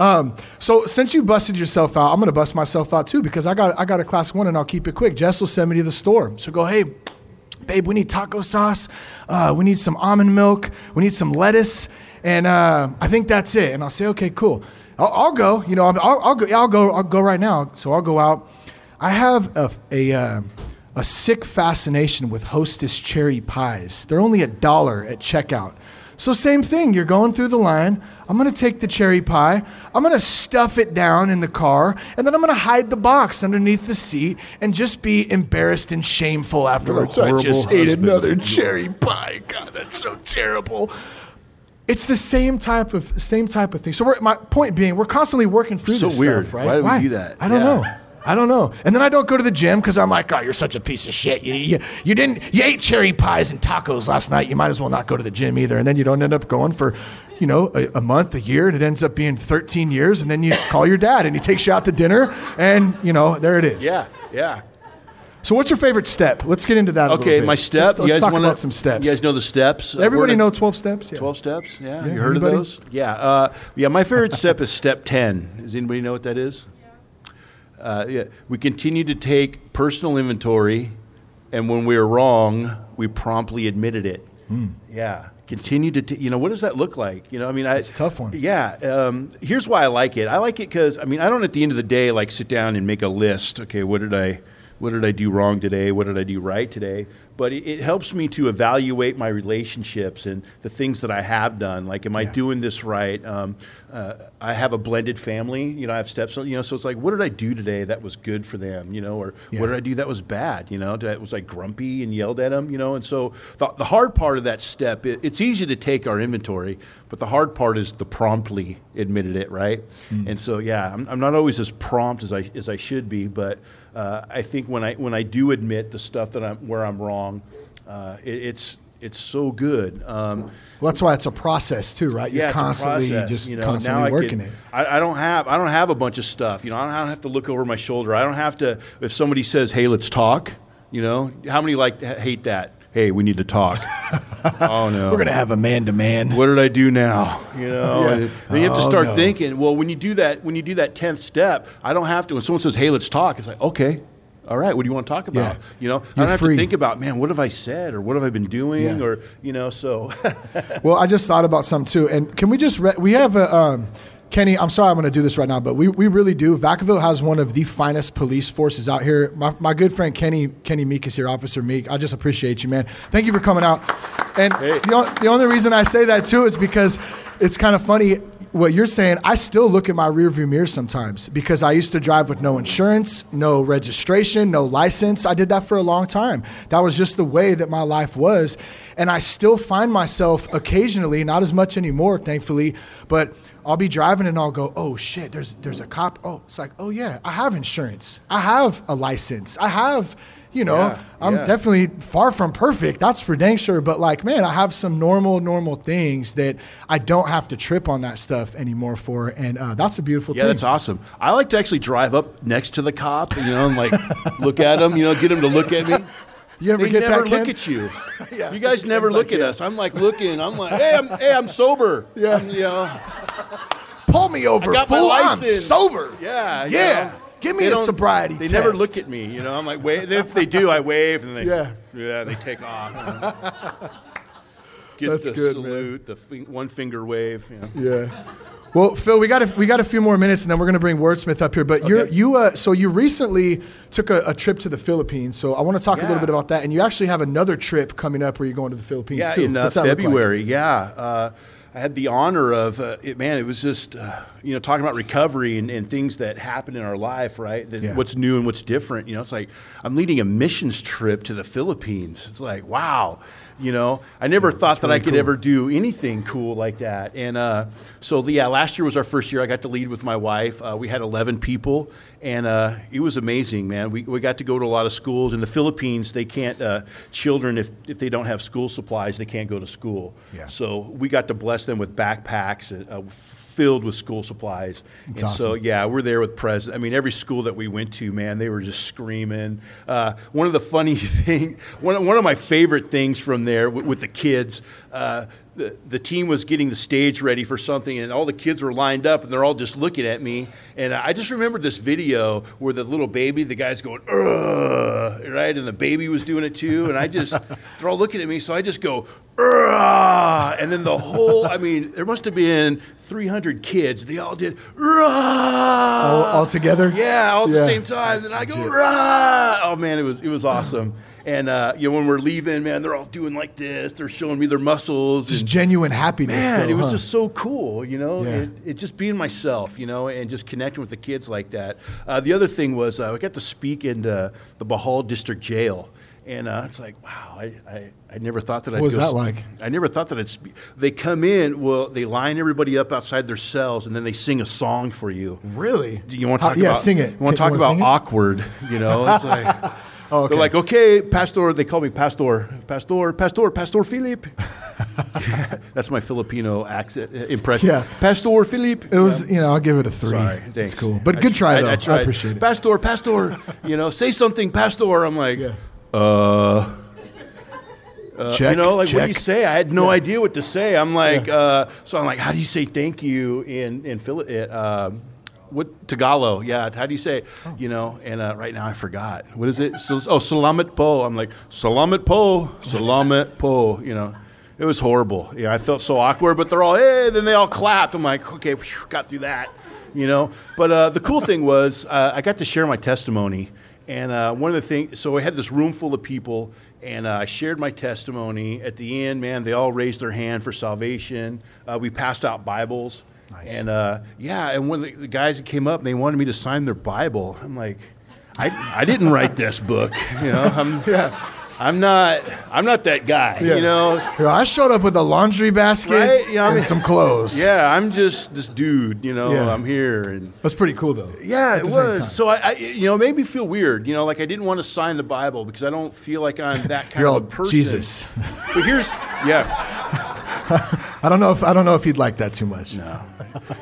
Um, so since you busted yourself out, I'm gonna bust myself out too because I got I got a class one and I'll keep it quick. Jess will send me to the store. So go, hey, babe, we need taco sauce. Uh, we need some almond milk. We need some lettuce, and uh, I think that's it. And I'll say, okay, cool. I'll, I'll go. You know, I'll, I'll go. yeah, I'll go. I'll go right now. So I'll go out. I have a a, uh, a sick fascination with Hostess cherry pies. They're only a dollar at checkout. So, same thing, you're going through the line. I'm gonna take the cherry pie, I'm gonna stuff it down in the car, and then I'm gonna hide the box underneath the seat and just be embarrassed and shameful afterwards. I just ate another cherry pie. God, that's so terrible. It's the same type of same type of thing. So, we're, my point being, we're constantly working through So this weird. stuff, right? Why do we do that? I don't Yeah. know. I don't know. And then I don't go to the gym because I'm like, oh, you're such a piece of shit. You, you, you didn't, you ate cherry pies and tacos last night. You might as well not go to the gym either. And then you don't end up going for, you know, a, a month, a year, and it ends up being 13 years. And then you [LAUGHS] call your dad and he takes you out to dinner, and you know, there it is. Yeah, yeah. So what's your favorite step? Let's get into that. a little Okay, my step. Let's, you let's guys talk wanna, about some steps. You guys know the steps? Everybody know 12 steps. Yeah. 12 steps? Yeah. Yeah, You heard anybody? of those? Yeah. Uh, yeah, my favorite step is step 10. Does anybody know what that is? Uh, yeah. We continue to take personal inventory, and when we are wrong, we promptly admitted it. Hmm. Yeah. Continue to, t- you know, what does that look like? You know, I mean, I, It's a tough one. Yeah. Um, here's why I like it. I like it because, I mean, I don't at the end of the day like sit down and make a list. Okay, what did I, what did I do wrong today? What did I do right today? But it, it helps me to evaluate my relationships and the things that I have done. Like, am I doing this right? Um, uh, I have a blended family. You know, I have steps. You know, so it's like, what did I do today that was good for them? You know, or Yeah. what did I do that was bad? You know, that was I grumpy and yelled at them? You know, and so the, the hard part of that step, it, it's easy to take our inventory, but the hard part is the promptly admitted it, right? And so, yeah, I'm, I'm not always as prompt as I as I should be, but uh, I think when I when I do admit the stuff that I'm where I'm wrong, uh, it, it's it's so good. Um, Well, that's why it's a process too, right? You're yeah, constantly process, just you know, constantly now I working can- it. I, I don't have I don't have a bunch of stuff. You know, I don't, I don't have to look over my shoulder. I don't have to. If somebody says, "Hey, let's talk," you know, how many like hate that? Hey, we need to talk. [LAUGHS] oh no, We're gonna have a man to man. what did I do now? [LAUGHS] You know, Yeah. then you have to Oh, start no. thinking. Well, when you do that, when you do that tenth step, I don't have to. When someone says, "Hey, let's talk," it's like, okay, all right. What do you want to talk about? Yeah. You know, I You're don't have free. to think about, man, what have I said or what have I been doing Yeah. or you know. So [LAUGHS] Well, I just thought about some too, and can we just re- we have a um, Kenny? I'm sorry, I'm going to do this right now, but we, we really do. Vacaville has one of the finest police forces out here. My, my good friend Kenny Kenny Meek is here, Officer Meek. I just appreciate you, man. Thank you for coming out. And Hey. the, the only reason I say that too is because it's kind of funny what you're saying. I still look at my rearview mirror sometimes because I used to drive with no insurance, no registration, no license. I did that for a long time. That was just the way that my life was. And I still find myself occasionally, not as much anymore, thankfully, but I'll be driving and I'll go, oh shit, there's there's a cop. Oh, it's like, oh yeah, I have insurance. I have a license. I have, you know, Yeah, I'm yeah. definitely far from perfect. That's for dang sure. But like, man, I have some normal, normal things that I don't have to trip on that stuff anymore for, and uh, that's a beautiful thing. Yeah, thing. that's awesome. I like to actually drive up next to the cop, you know, and like look at him, you know, get him to look at me. You ever they get never that, look Ken? at you. [LAUGHS] Yeah, you guys never look like, at yeah. us. I'm like looking. I'm like, hey, I'm hey, I'm sober. Yeah. I'm, you know, Pull me over, I got my fool. I'm sober. yeah, yeah. know. Give me They a sobriety They test. never look at me. You know, I'm like, wave. If they do, I wave, and they Yeah. yeah, they take off. you [LAUGHS] know. Get That's the good, man. salute, the fin- one finger wave. You know. Yeah. Well, Phil, we got a, we got a few more minutes, and then we're going to bring Wordsmith up here. But you Okay. you uh, so you recently took a, a trip to the Philippines. So I want to talk a little bit about that. And you actually have another trip coming up where you're going to the Philippines Yeah, too. in uh, look like? February. Yeah, uh, I had the honor of uh, it, man. It was just uh, you know talking about recovery and, and things that happen in our life, right? That Yeah. What's new and what's different. You know, it's like I'm leading a missions trip to the Philippines. It's like wow. You know, I never thought that I could cool. ever do anything cool like that. And uh, so, yeah, last year was our first year. I got to lead with my wife. Uh, we had 11 people, and uh, it was amazing, man. We, we got to go to a lot of schools. In the Philippines, they can't, uh, children, if, if they don't have school supplies, they can't go to school. Yeah. So we got to bless them with backpacks uh, filled with school supplies. and so, yeah, we're there with president. I mean, every school that we went to, man, they were just screaming. Uh, one of the funny [LAUGHS] thing, one of, one of my favorite things from there with, with the kids, uh, the, the team was getting the stage ready for something, and all the kids were lined up, and they're all just looking at me. And I just remembered this video where the little baby, the guy's going, Ugh, right, and the baby was doing it too, and I just [LAUGHS] they're all looking at me, so I just go, Ugh, And then the whole, I mean, there must have been 300 kids. They all did, rah! All, all together? Yeah, all at Yeah. the same time. And I go, rah! Oh, man, it was, it was awesome. And, uh, you know, when we're leaving, man, they're all doing like this. They're showing me their muscles. Just and- genuine happiness. Man, though, it was huh? just so cool, you know. Yeah. It, it just being myself, you know, and just connecting with the kids like that. Uh, the other thing was uh, I got to speak in the, the Bohol District Jail, and uh, it's like, wow, I, I, I never thought that I'd. What was that like? I never thought that I'd. Spe- they come in, well, they line everybody up outside their cells, and then they sing a song for you. Really? Do you want to How- yeah, about? sing it. You want to talk about awkward? You know, it's [LAUGHS] like. Oh, okay. They're like, okay, Pastor. They call me Pastor, Pastor, Pastor, Pastor Philip. [LAUGHS] [LAUGHS] That's my Filipino accent uh, impression. Yeah. Pastor Philip. It was, you know, I'll give it a three. Sorry, It's cool. But I good try, I- though. I, I, tried. appreciate it. Pastor, Pastor. you know, say something, Pastor. I'm like, Yeah. Uh. Uh, Check, you know, like what do you say? I had no idea what to say. I'm like, uh, so I'm like, how do you say thank you in in Philip? Uh, what Tagalog? Yeah, how do you say? Oh. You know, and uh, right now I forgot. What is it? So, oh, salamat po. I'm like, salamat po, salamat po. You know, it was horrible. Yeah, I felt so awkward. But they're all, hey. Then they all clapped. I'm like, okay, phew, got through that. You know, but uh, the cool thing was uh, I got to share my testimony. And uh, one of the things, so I had this room full of people, and uh, I shared my testimony. At the end, man, they all raised their hand for salvation. Uh, we passed out Bibles. And uh, yeah, and when the, the guys that came up, they wanted me to sign their Bible. I'm like, I, I didn't write this book. You know, I'm, [LAUGHS] I'm not I'm not that guy. Yeah. You know, Yo, I showed up with a laundry basket Right? Yeah, I and mean- some clothes. yeah, I'm just this dude. You know, Yeah. I'm here and. That's pretty cool, though. Yeah, it was. So I, I, you know, it made me feel weird. You know, like I didn't want to sign the Bible because I don't feel like I'm that [LAUGHS] kind You're of all a person. Jesus. But here's, yeah, [LAUGHS] I don't know if I don't know if he'd like that too much. no.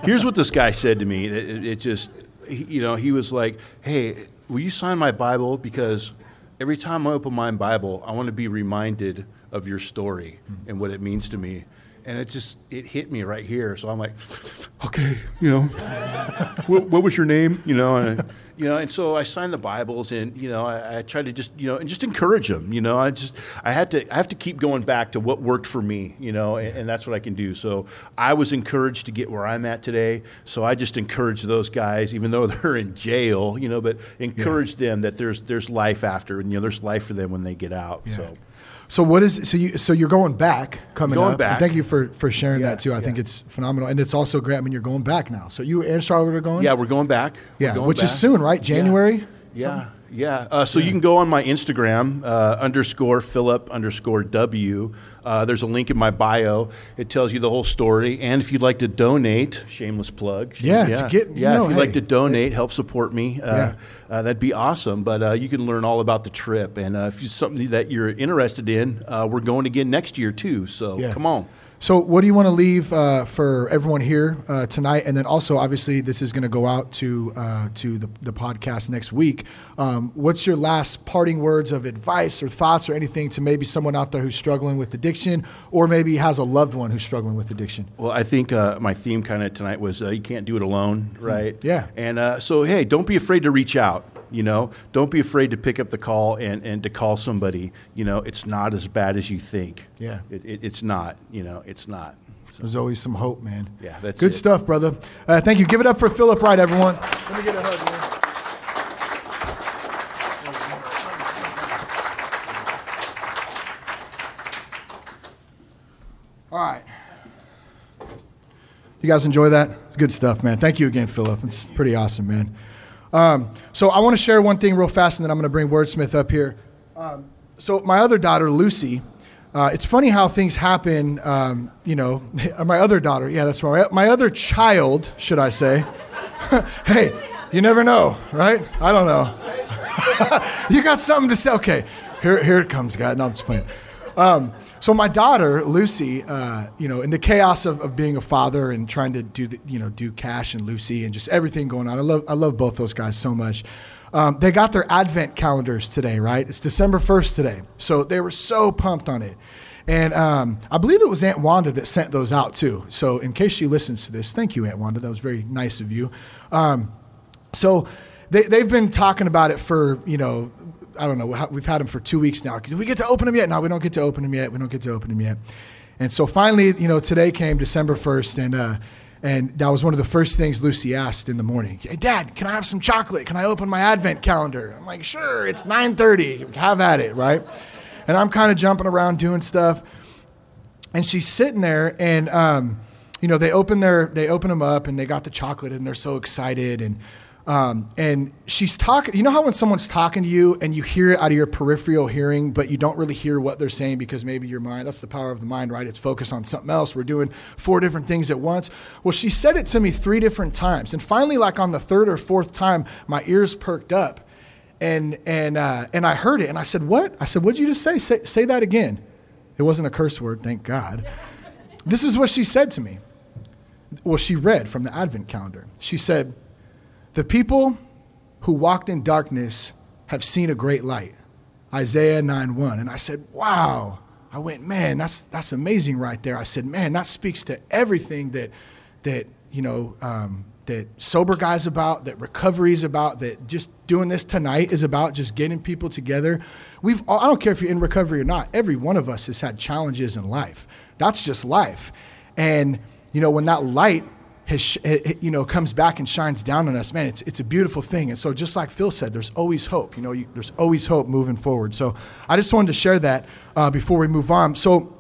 Here's what this guy said to me. It, it- it just, he, you know, he was like, "Hey, will you sign my Bible? Because every time I open my Bible, I want to be reminded of your story mm-hmm. and what it means to me." And it just it hit me right here. So I'm like, [LAUGHS] okay, you know, [LAUGHS] what, what was your name? You know, and you know, and so I signed the Bibles, and you know, I, I tried to just you know, and just encourage them. You know, I just I had to I have to keep going back to what worked for me. You know, and, and that's what I can do. So I was encouraged to get where I'm at today. So I just encourage those guys, even though [LAUGHS] they're in jail. You know, but encourage them that there's there's life after, and you know, there's life for them when they get out. So. So what is so you so you're going back coming Going up. back. Thank you for for sharing Yeah, that too. I think it's phenomenal, and it's also great. I mean, you're going back now. So you and Charlotte are going. Yeah, we're going back. Yeah, going which is soon, right? January. Yeah, yeah. Uh, so you can go on my Instagram uh, underscore Philip underscore W. Uh, there's a link in my bio. It tells you the whole story. And if you'd like to donate, shameless plug. Yeah, to get- you yeah. know, if you'd like to donate, help support me. Uh, Yeah. uh, that'd be awesome. But uh, you can learn all about the trip. And uh, if it's something that you're interested in, uh, we're going again next year too. So Yeah. come on. So, what do you want to leave uh, for everyone here uh, tonight? And then also, obviously, this is going to go out to uh, to the, the podcast next week. Um, what's your last parting words of advice or thoughts or anything to maybe someone out there who's struggling with addiction, or maybe has a loved one who's struggling with addiction? Well, I think uh, my theme kind of tonight was uh, you can't do it alone, right? Yeah. And uh, so, hey, don't be afraid to reach out. You know, don't be afraid to pick up the call and, and to call somebody. You know, it's not as bad as you think. Yeah. It, it, it's not. You know, it's not. There's always some hope, man. Yeah, that's good it. stuff, brother. Uh, thank you. Give it up for Philip Wright, everyone. Let me get a hug, man. All right. You guys enjoy that? It's good stuff, man. Thank you again, Philip. It's pretty awesome, man. Um, so I want to share one thing real fast, and then I'm going to bring Wordsmith up here. Um, so my other daughter, Lucy, uh, it's funny how things happen. Um, you know, [LAUGHS] my other daughter, yeah, that's right. My other child, should I say? [LAUGHS] hey, you never know, right? I don't know. [LAUGHS] you got something to say? Okay, here, here it comes, guy. No, I'm just playing. Um, so my daughter Lucy, uh, you know, in the chaos of, of being a father and trying to do, the, you know, do Cash and Lucy and just everything going on. I love, I love both those guys so much. Um, they got their Advent calendars today, right? It's December first today, so they were so pumped on it. And um, I believe it was Aunt Wanda that sent those out too. So in case she listens to this, thank you, Aunt Wanda. That was very nice of you. Um, so they, they've been talking about it for, you know, I don't know, we've had them for two weeks now. Do we get to open them yet? No, we don't get to open them yet. We don't get to open them yet. And so finally, you know, today came December 1st, and, uh, and that was one of the first things Lucy asked in the morning. Hey, Dad, can I have some chocolate? Can I open my advent calendar? I'm like, sure, it's 9.30. Have at it, right? And I'm kind of jumping around doing stuff. And she's sitting there, and, um, you know, they open, their, they open them up, and they got the chocolate, and they're so excited. And um, and she's talking. You know how when someone's talking to you and you hear it out of your peripheral hearing, but you don't really hear what they're saying because maybe your mind, that's the power of the mind, right? It's focused on something else. We're doing four different things at once. Well, she said it to me three different times. And finally, like on the third or fourth time, my ears perked up. And, and, uh, and I heard it and I said, What? I said, What'd you just say? say? Say that again. It wasn't a curse word, thank God. This is what she said to me. Well, she read from the Advent calendar. She said, the people who walked in darkness have seen a great light. Isaiah 9 1. And I said, Wow. I went, man, that's that's amazing right there. I said, man, that speaks to everything that that, you know, um, that sober guys about, that recovery is about, that just doing this tonight is about, just getting people together. We've I don't care if you're in recovery or not, every one of us has had challenges in life. That's just life. And, you know, when that light has, you know, comes back and shines down on us, man, it's, it's a beautiful thing. And so, just like Phil said, there's always hope. You know, you, there's always hope moving forward. So, I just wanted to share that uh, before we move on. So,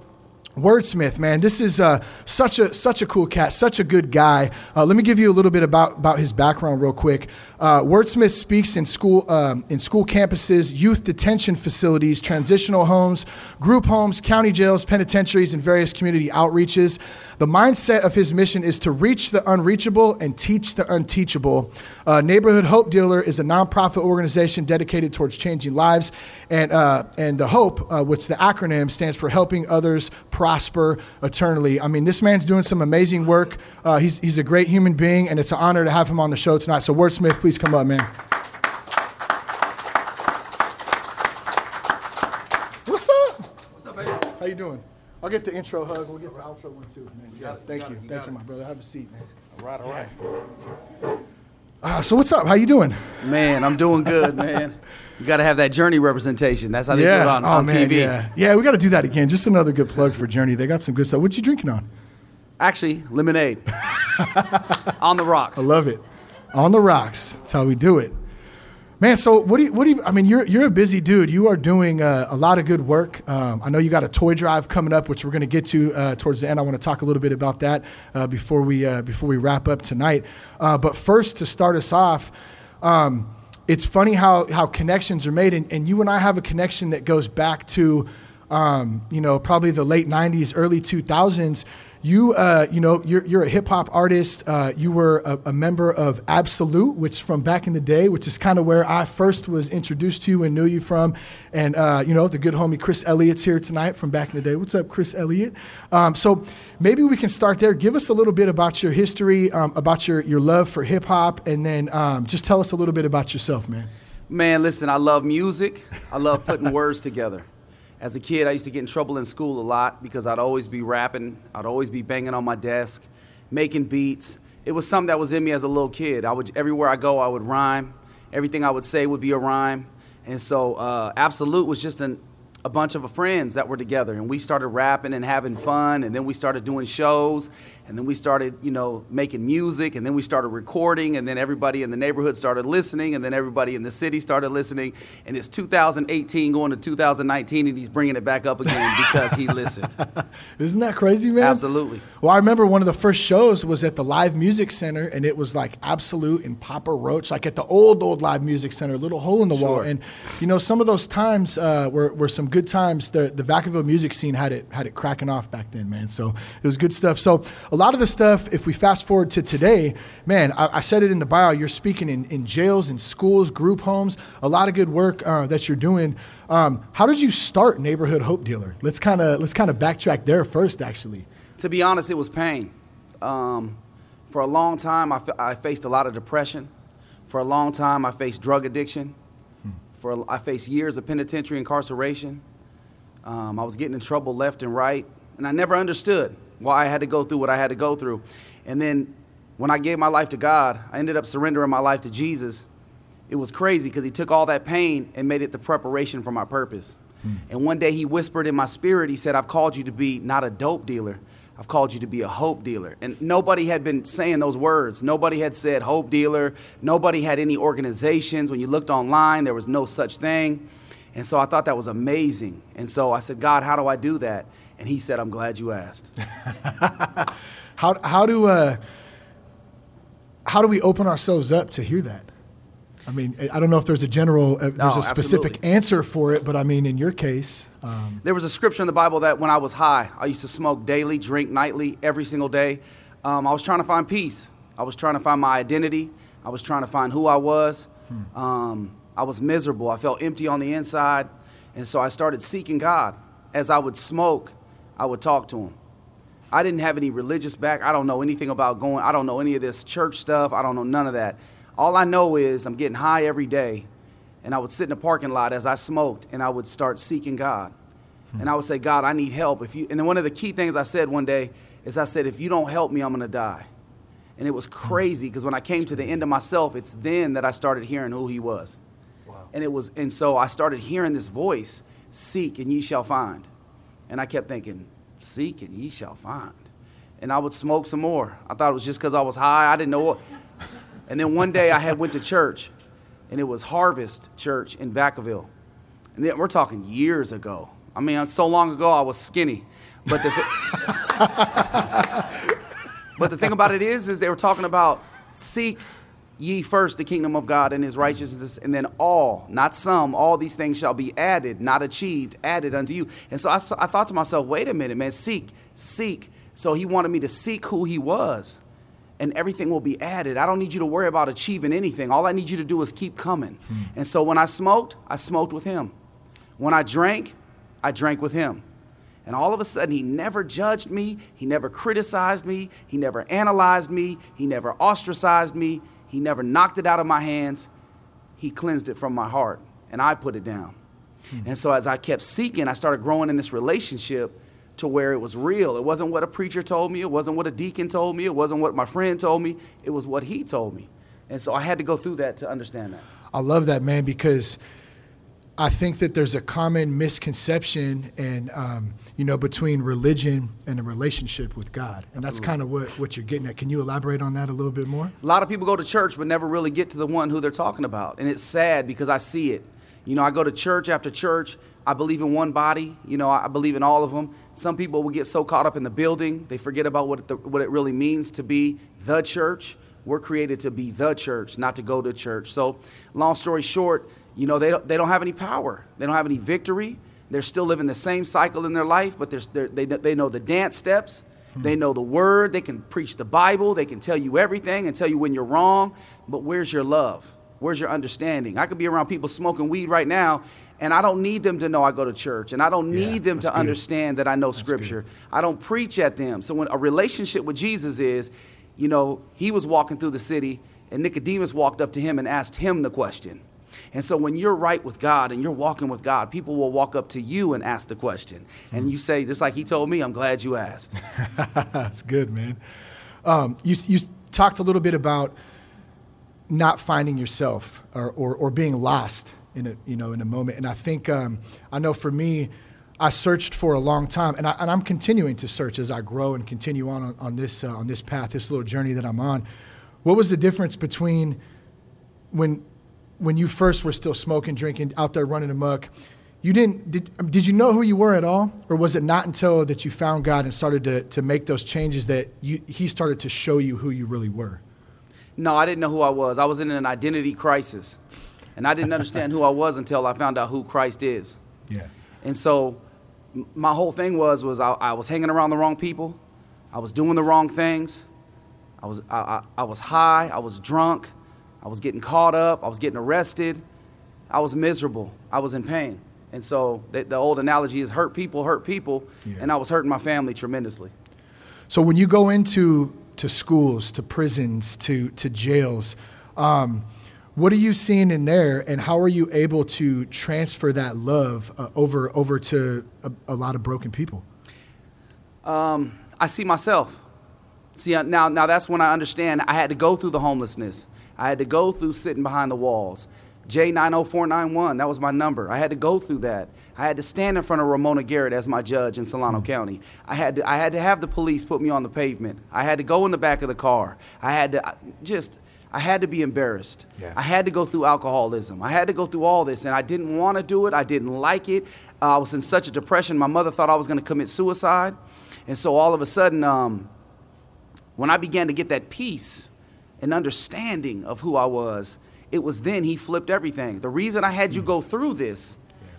Wordsmith, man, this is uh, such a such a cool cat, such a good guy. Uh, let me give you a little bit about, about his background real quick. Uh, Wordsmith speaks in school um, in school campuses, youth detention facilities, transitional homes, group homes, county jails, penitentiaries, and various community outreaches. The mindset of his mission is to reach the unreachable and teach the unteachable. Uh, Neighborhood Hope Dealer is a nonprofit organization dedicated towards changing lives, and uh, and the Hope, uh, which the acronym stands for helping others prosper eternally. I mean, this man's doing some amazing work. Uh, he's he's a great human being, and it's an honor to have him on the show tonight. So, Wordsmith, please come up, man. What's up? What's up, baby? How you doing? I'll get the intro hug. We'll get the outro one too, man. You Thank you. you. Thank you, my brother. Have a seat, man. All right, all right. Uh, so what's up? How you doing? Man, I'm doing good, [LAUGHS] man. You got to have that Journey representation. That's how they yeah. do it on, oh, on man, TV. Yeah, yeah. We got to do that again. Just another good plug for Journey. They got some good stuff. What you drinking on? Actually, lemonade. [LAUGHS] on the rocks. I love it. On the rocks. That's how we do it. Man, so what do you, what do you, I mean, you're, you're a busy dude. You are doing uh, a lot of good work. Um, I know you got a toy drive coming up, which we're going to get to uh, towards the end. I want to talk a little bit about that uh, before, we, uh, before we wrap up tonight. Uh, but first, to start us off, um, it's funny how, how connections are made. And, and you and I have a connection that goes back to, um, you know, probably the late 90s, early 2000s you, uh, you know, you're, you're a hip hop artist. Uh, you were a, a, member of Absolute, which from back in the day, which is kind of where I first was introduced to you and knew you from. And, uh, you know, the good homie Chris Elliott's here tonight from back in the day. What's up, Chris Elliott? Um, so maybe we can start there. Give us a little bit about your history, um, about your, your love for hip hop, and then um, just tell us a little bit about yourself, man. Man, listen, I love music. I love putting [LAUGHS] words together. As a kid, I used to get in trouble in school a lot because I'd always be rapping, I'd always be banging on my desk, making beats. It was something that was in me as a little kid. I would everywhere I go, I would rhyme. Everything I would say would be a rhyme. And so, uh, Absolute was just an a bunch of friends that were together and we started rapping and having fun and then we started doing shows and then we started you know making music and then we started recording and then everybody in the neighborhood started listening and then everybody in the city started listening and it's 2018 going to 2019 and he's bringing it back up again because he listened [LAUGHS] isn't that crazy man absolutely well i remember one of the first shows was at the live music center and it was like absolute and papa roach like at the old old live music center little hole in the sure. wall and you know some of those times uh, were, were some good times. The the Vacaville music scene had it had it cracking off back then, man. So it was good stuff. So a lot of the stuff, if we fast forward to today, man, I, I said it in the bio. You're speaking in, in jails, in schools, group homes. A lot of good work uh, that you're doing. Um, how did you start Neighborhood Hope Dealer? Let's kind of let's kind of backtrack there first, actually. To be honest, it was pain. Um, for a long time, I, f- I faced a lot of depression. For a long time, I faced drug addiction. Hmm. For I faced years of penitentiary incarceration. Um, I was getting in trouble left and right, and I never understood why I had to go through what I had to go through. And then when I gave my life to God, I ended up surrendering my life to Jesus. It was crazy because He took all that pain and made it the preparation for my purpose. Hmm. And one day he whispered in my spirit, he said, I've called you to be not a dope dealer, I've called you to be a hope dealer. And nobody had been saying those words. Nobody had said hope dealer. Nobody had any organizations. When you looked online, there was no such thing. And so I thought that was amazing. And so I said, God, how do I do that? And he said, I'm glad you asked. [LAUGHS] How, how do uh, how do we open ourselves up to hear that? I mean, I don't know if there's a general, uh, there's No, a specific absolutely. answer for it, but I mean, in your case, um, There was a scripture in the Bible that when I was high, I used to smoke daily, drink nightly, every single day. Um, I was trying to find peace. I was trying to find my identity. I was trying to find who I was. Um, I was miserable. I felt empty on the inside. And so I started seeking God. As I would smoke, I would talk to Him. I didn't have any religious back. I don't know anything about going. I don't know any of this church stuff. I don't know none of that. All I know is I'm getting high every day, and I would sit in the parking lot as I smoked, and I would start seeking God, hmm. and I would say, God, I need help. If you, and then one of the key things I said one day is I said, if you don't help me, I'm gonna die. And it was hmm. crazy because when I came to the end of myself, it's then that I started hearing who He was. And it was, and so I started hearing this voice, seek and ye shall find. And I kept thinking, seek and ye shall find. And I would smoke some more. I thought it was just because I was high. I didn't know what. [LAUGHS] And then one day I had went to church, and it was Harvest Church in Vacaville. And then we're talking years ago. I mean, uh, so long ago I was skinny. But the, [LAUGHS] but the thing about it is, is they were talking about seek ye first the kingdom of God and his righteousness, and then all, not some, all these things shall be added, not achieved, added unto you. And so I thought to myself, wait a minute, man, seek, seek. So he wanted me to seek who he was, and everything will be added. I don't need you to worry about achieving anything. All I need you to do is keep coming. Hmm. And so when I smoked, I smoked with him. When I drank, I drank with him. And all of a sudden, he never judged me. He never criticized me. He never analyzed me. He never ostracized me. He never knocked it out of my hands. He cleansed it from my heart, and I put it down. Hmm. And so, as I kept seeking, I started growing in this relationship to where it was real. It wasn't what a preacher told me. It wasn't what a deacon told me. It wasn't what my friend told me. It was what he told me. And so, I had to go through that to understand that. I love that, man, because I think that there's a common misconception and um, you know between religion and a relationship with God, and that's kind of what, what you're getting at. Can you elaborate on that a little bit more? A lot of people go to church but never really get to the one who they're talking about. And it's sad because I see it. You know, I go to church after church. I believe in one body. You know, I believe in all of them. Some people will get so caught up in the building, they forget about what, the, what it really means to be the church. We're created to be the church, not to go to church. So, long story short, you know, they don't, they don't have any power. They don't have any victory. They're still living the same cycle in their life, but they're, they, they know the dance steps. They know the word. They can preach the Bible. They can tell you everything and tell you when you're wrong. But where's your love? Where's your understanding? I could be around people smoking weed right now, and I don't need them to know I go to church, and I don't Yeah, need them to good. understand that I know Scripture. I don't preach at them. So when a relationship with Jesus is, you know, he was walking through the city, and Nicodemus walked up to him and asked him the question. And so when you're right with God and you're walking with God, people will walk up to you and ask the question. And you say, just like he told me, I'm glad you asked. [LAUGHS] That's good, man. Um, you, you talked a little bit about not finding yourself or, or, or being lost in a, you know, in a moment. And I think, um, I know for me, I searched for a long time, and, I, I'm continuing to search as I grow and continue on on, on this, uh, on this path, this little journey that I'm on. What was the difference between when, when you first were still smoking, drinking, out there running amok? You didn't, did, did you know who you were at all? Or was it not until that you found God and started to, to make those changes that you, He started to show you who you really were? No, I didn't know who I was. I was in an identity crisis. And I didn't understand who I was until I found out who Christ is. Yeah. And so my whole thing was was I, I was hanging around the wrong people. I was doing the wrong things. I was I, I, I was high. I was drunk. I was getting caught up. I was getting arrested. I was miserable. I was in pain. And so the, the old analogy is hurt people hurt people. Yeah. And I was hurting my family tremendously. So when you go into to schools, to prisons, to to jails, um, what are you seeing in there, and how are you able to transfer that love uh, over over to a, a lot of broken people? um, I see myself. See now, now that's when I understand. I had to go through the homelessness. I had to go through sitting behind the walls. J90491, that was my number. I had to go through that. I had to stand in front of Ramona Garrett as my judge in Solano Hmm. County. I had, to, I had to have the police put me on the pavement. I had to go in the back of the car. I had to I- just, I had to be embarrassed. Yeah. I had to go through alcoholism. I had to go through all this, and I didn't want to do it. I didn't like it. Uh, I was in such a depression. My mother thought I was going to commit suicide. And so all of a sudden, um, when I began to get that peace and understanding of who I was, it was then he flipped everything. The reason I had you hmm. go through this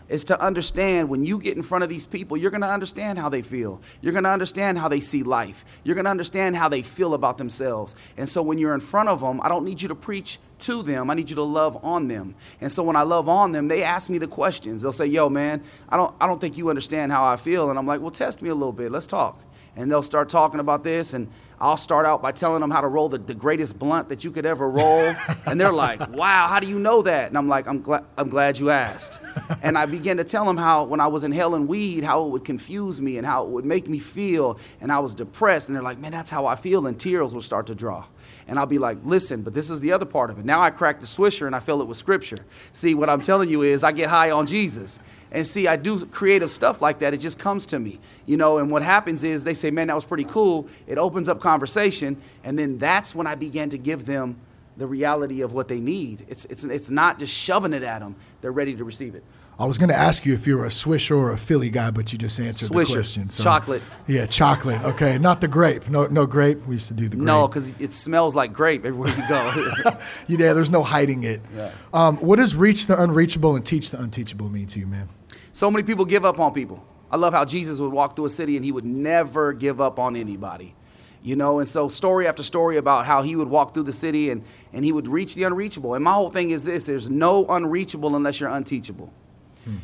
is to understand when you get in front of these people, you're going to understand how they feel. You're going to understand how they see life. You're going to understand how they feel about themselves. And so when you're in front of them, I don't need you to preach to them. I need you to love on them. And so when I love on them, they ask me the questions. They'll say, "Yo, man, I don't I don't think you understand how I feel." And I'm like, "Well, test me a little bit. Let's talk." and they'll start talking about this and I'll start out by telling them how to roll the, the greatest blunt that you could ever roll. [LAUGHS] and they're like, wow, how do you know that? And I'm like, I'm, gla- I'm glad you asked. [LAUGHS] and I began to tell them how, when I was inhaling weed, how it would confuse me and how it would make me feel. And I was depressed. And they're like, man, that's how I feel. And tears will start to draw. And I'll be like, listen, but this is the other part of it. Now I cracked the swisher and I fill it with scripture. See, what I'm telling you is I get high on Jesus. And see, I do creative stuff like that. It just comes to me, you know. And what happens is they say, man, that was pretty cool. It opens up conversation. And then that's when I began to give them the reality of what they need. It's, it's, it's not just shoving it at them, they're ready to receive it. I was going to ask you if you were a Swisher or a Philly guy, but you just answered Swisher. the question. Chocolate. Yeah, chocolate. Okay, not the grape. No, no grape. We used to do the grape. No, because it smells like grape everywhere you go. [LAUGHS] yeah, there's no hiding it. Yeah. Um, what does reach the unreachable and teach the unteachable mean to you, man? So many people give up on people. I love how Jesus would walk through a city and he would never give up on anybody. You know, and so story after story about how he would walk through the city and, and he would reach the unreachable. And my whole thing is this there's no unreachable unless you're unteachable.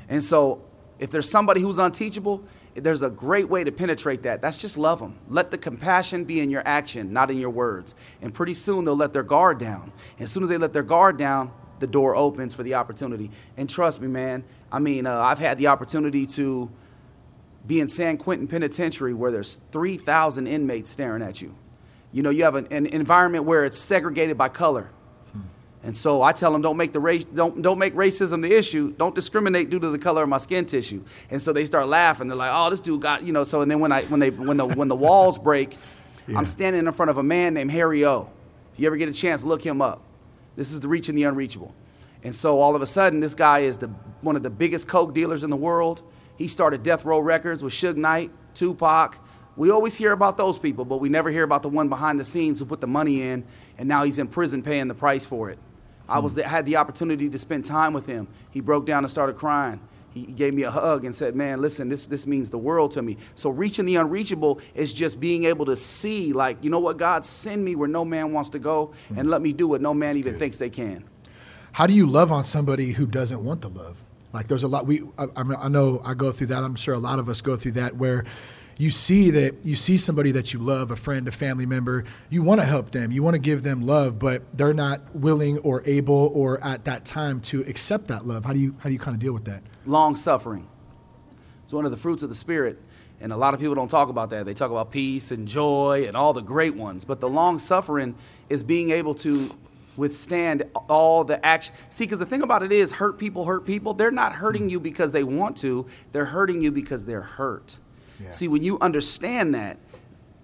And so if there's somebody who's unteachable, there's a great way to penetrate that. That's just love them. Let the compassion be in your action, not in your words. And pretty soon they'll let their guard down. And as soon as they let their guard down, the door opens for the opportunity. And trust me, man, I mean, uh, I've had the opportunity to be in San Quentin Penitentiary where there's 3,000 inmates staring at you. You know, you have an, an environment where it's segregated by color. And so I tell them, don't make the race, don't don't make racism the issue. Don't discriminate due to the color of my skin tissue. And so they start laughing. They're like, oh, this dude got, you know. So and then when I when they when the when the walls break, I'm standing in front of a man named Harry O. If you ever get a chance, look him up. This is the reaching the unreachable. And so all of a sudden, this guy is the one of the biggest coke dealers in the world. He started Death Row Records with Suge Knight, Tupac. We always hear about those people, but we never hear about the one behind the scenes who put the money in, and now he's in prison paying the price for it. I was the, had the opportunity to spend time with him. He broke down and started crying. He gave me a hug and said, "Man, listen, this this means the world to me." So reaching the unreachable is just being able to see, like, you know what, God, send me where no man wants to go, and let me do what no man even thinks they can. How do you love on somebody who doesn't want the love? Like there's a lot we I I know I go through that. I'm sure a lot of us go through that where you see that you see somebody that you love, a friend, a family member, you want to help them, you want to give them love, but they're not willing or able or at that time to accept that love. How do you how do you kind of deal with that? long suffering. It's one of the fruits of the Spirit. And a lot of people don't talk about that. They talk about peace and joy and all the great ones. But the long suffering is being able to withstand all the action. See, because the thing about it is, hurt people hurt people. They're not hurting you because they want to, they're hurting you because they're hurt. Yeah. See, when you understand that,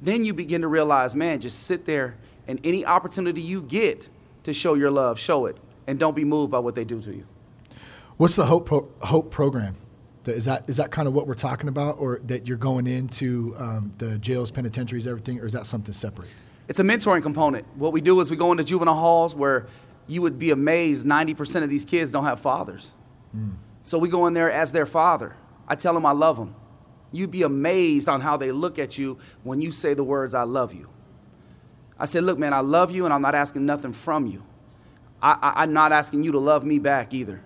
then you begin to realize, man, just sit there and any opportunity you get to show your love, show it. And don't be moved by what they do to you. What's the hope pro, hope program? Is that is that kind of what we're talking about, or that you're going into um, the jails, penitentiaries, everything, or is that something separate? It's a mentoring component. What we do is we go into juvenile halls where you would be amazed 90% of these kids don't have fathers. So we go in there as their father. I tell them I love them. You'd be amazed on how they look at you when you say the words, I love you. I said, Look, man, I love you and I'm not asking nothing from you. I, I'm not asking you to love me back either.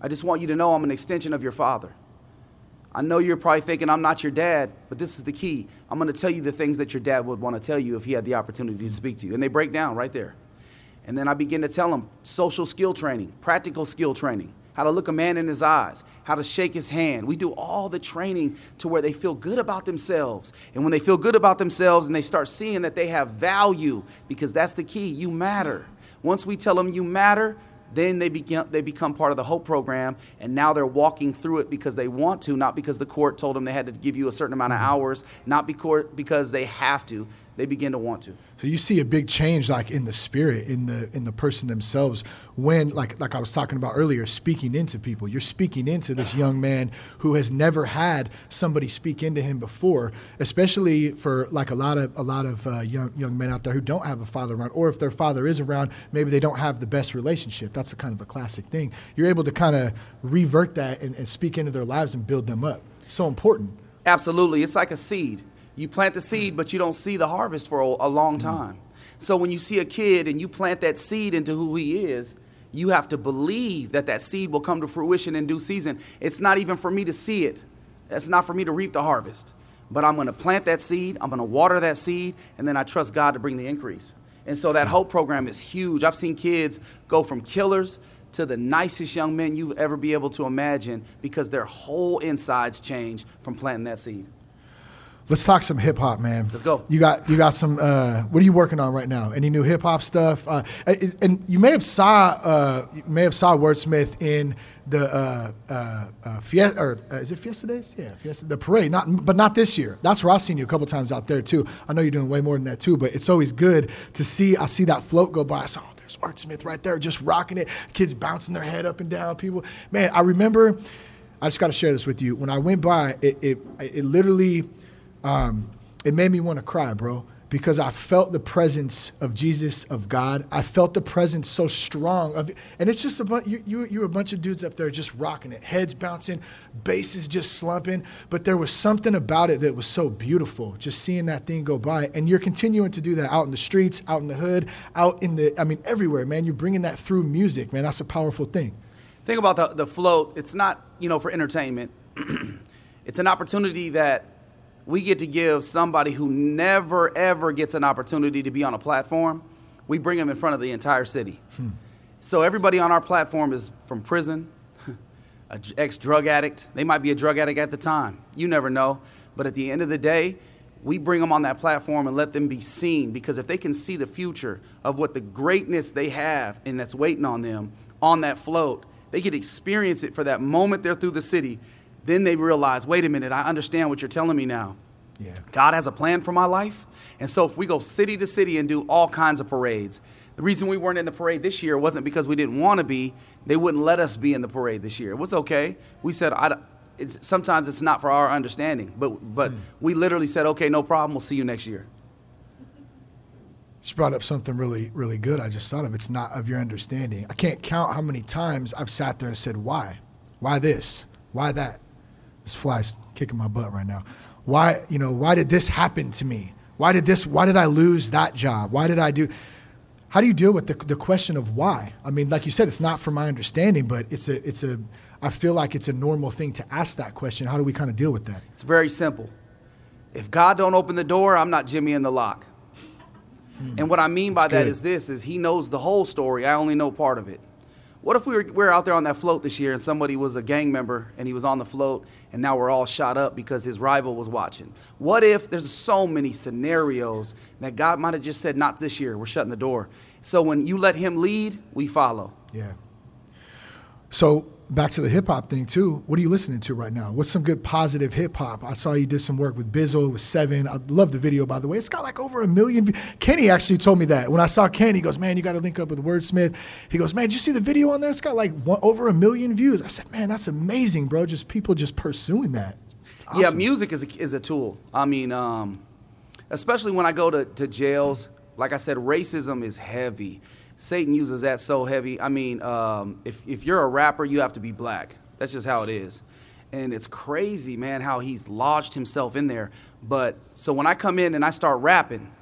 I just want you to know I'm an extension of your father. I know you're probably thinking I'm not your dad, but this is the key. I'm going to tell you the things that your dad would want to tell you if he had the opportunity to speak to you. And they break down right there. And then I begin to tell them social skill training, practical skill training, how to look a man in his eyes, how to shake his hand. We do all the training to where they feel good about themselves. And when they feel good about themselves and they start seeing that they have value, because that's the key, you matter. Once we tell them you matter, then they become, they become part of the Hope program, and now they're walking through it because they want to, not because the court told them they had to give you a certain amount of mm-hmm. hours, not because they have to. They begin to want to. So you see a big change, like in the spirit, in the in the person themselves, when, like like I was talking about earlier, speaking into people. You're speaking into this young man who has never had somebody speak into him before, especially for like a lot of a lot of uh, young young men out there who don't have a father around, or if their father is around, maybe they don't have the best relationship. That's a kind of a classic thing. You're able to kind of revert that and, and speak into their lives and build them up. So important. Absolutely, it's like a seed you plant the seed, but you don't see the harvest for a, long mm-hmm. time. So when you see a kid and you plant that seed into who he is, you have to believe that that seed will come to fruition in due season. It's not even for me to see it. It's not for me to reap the harvest. But I'm going to plant that seed, I'm going to water that seed, and then I trust God to bring the increase. And so that hope program is huge. I've seen kids go from killers to the nicest young men you've ever be able to imagine because their whole insides change from planting that seed. Let's talk some hip hop, man. Let's go. You got you got some. Uh, what are you working on right now? Any new hip hop stuff? Uh, and you may have saw uh, you may have saw Wordsmith in the uh, uh, uh, Fiesta or is it Fiesta Days? Yeah, Fiesta the parade. Not but not this year. That's where I've seen you a couple times out there too. I know you're doing way more than that too. But it's always good to see. I see that float go by. I saw oh, there's Wordsmith right there, just rocking it. Kids bouncing their head up and down. People, man. I remember. I just got to share this with you. When I went by, it it, it literally um, it made me want to cry, bro, because I felt the presence of Jesus, of God. I felt the presence so strong of, and it's just a bunch. You, you, you a bunch of dudes up there just rocking it, heads bouncing, basses just slumping. But there was something about it that was so beautiful, just seeing that thing go by. And you're continuing to do that out in the streets, out in the hood, out in the, I mean, everywhere, man. You're bringing that through music, man. That's a powerful thing. Think about the, the float. It's not, you know, for entertainment. [CLEARS THROAT] it's an opportunity that we get to give somebody who never ever gets an opportunity to be on a platform, we bring them in front of the entire city. Hmm. So everybody on our platform is from prison, [LAUGHS] an ex drug addict. They might be a drug addict at the time. You never know. But at the end of the day, we bring them on that platform and let them be seen because if they can see the future of what the greatness they have and that's waiting on them on that float, they can experience it for that moment they're through the city then they realize, wait a minute, I understand what you're telling me now. Yeah. God has a plan for my life. And so if we go city to city and do all kinds of parades, the reason we weren't in the parade this year wasn't because we didn't want to be. They wouldn't let us be in the parade this year. It was okay. We said, it's, sometimes it's not for our understanding, but, but mm. we literally said, okay, no problem. We'll see you next year. She brought up something really, really good. I just thought of it's not of your understanding. I can't count how many times I've sat there and said, why? Why this? Why that? This fly's kicking my butt right now. Why, you know, why did this happen to me? Why did this, why did I lose that job? Why did I do, how do you deal with the, the question of why? I mean, like you said, it's not from my understanding, but it's a, it's a, I feel like it's a normal thing to ask that question. How do we kind of deal with that? It's very simple. If God don't open the door, I'm not Jimmy in the lock. Hmm. And what I mean by That's that good. is this is he knows the whole story. I only know part of it. What if we were, we were out there on that float this year and somebody was a gang member and he was on the float and now we're all shot up because his rival was watching? What if there's so many scenarios that God might have just said, not this year, we're shutting the door. So when you let him lead, we follow. Yeah. So back to the hip hop thing too. What are you listening to right now? What's some good positive hip hop? I saw you did some work with Bizzle with Seven. I love the video by the way. It's got like over a million. Views. Kenny actually told me that when I saw Kenny. He goes, "Man, you got to link up with Wordsmith." He goes, "Man, did you see the video on there? It's got like one, over a million views." I said, "Man, that's amazing, bro. Just people just pursuing that." Awesome. Yeah, music is a, is a tool. I mean, um, especially when I go to, to jails. Like I said, racism is heavy Satan uses that so heavy. I mean, um, if, if you're a rapper, you have to be black. That's just how it is. And it's crazy, man, how he's lodged himself in there. But so when I come in and I start rapping,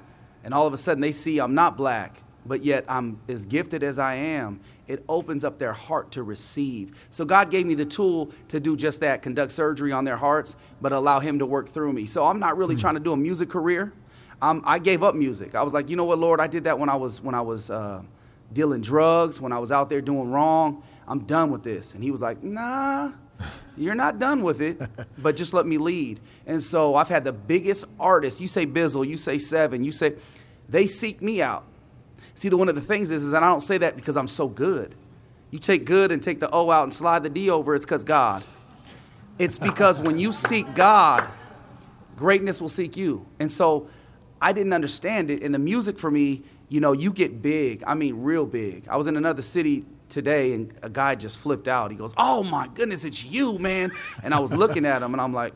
and all of a sudden they see I'm not black, but yet I'm as gifted as I am, it opens up their heart to receive. So God gave me the tool to do just that, conduct surgery on their hearts, but allow Him to work through me. So I'm not really hmm. trying to do a music career. Um, I gave up music. I was like, you know what, Lord, I did that when I was when I was. Uh, dealing drugs, when I was out there doing wrong, I'm done with this. And he was like, nah, you're not done with it, but just let me lead. And so I've had the biggest artists, you say Bizzle, you say Seven, you say, they seek me out. See, the, one of the things is, is that I don't say that because I'm so good. You take good and take the O out and slide the D over, it's because God. It's because when you seek God, greatness will seek you. And so I didn't understand it. And the music for me, you know, you get big. I mean, real big. I was in another city today and a guy just flipped out. He goes, Oh my goodness, it's you, man. And I was looking at him and I'm like,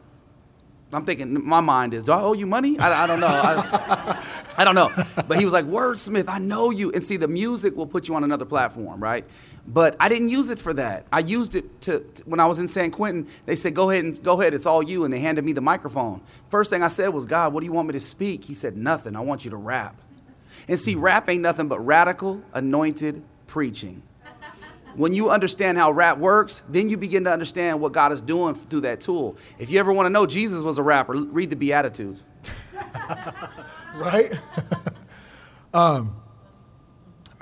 I'm thinking, my mind is, do I owe you money? I, I don't know. I, I, don't know. But he was like, Wordsmith, I know you. And see, the music will put you on another platform, right? But I didn't use it for that. I used it to, to, when I was in San Quentin. They said, "Go ahead and go ahead. It's all you." And they handed me the microphone. First thing I said was, "God, what do you want me to speak?" He said, "Nothing. I want you to rap." And see, rap ain't nothing but radical, anointed preaching. When you understand how rap works, then you begin to understand what God is doing through that tool. If you ever want to know Jesus was a rapper, read the Beatitudes. [LAUGHS] right? [LAUGHS] um,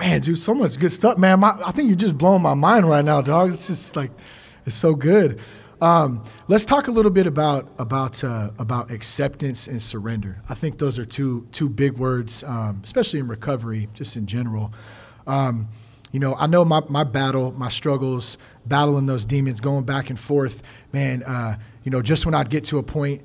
man, dude, so much good stuff, man. My, I think you're just blowing my mind right now, dog. It's just like, it's so good. Um, let's talk a little bit about about uh, about acceptance and surrender. I think those are two two big words, um, especially in recovery, just in general. Um, you know, I know my, my battle, my struggles, battling those demons, going back and forth. Man, uh, you know, just when I'd get to a point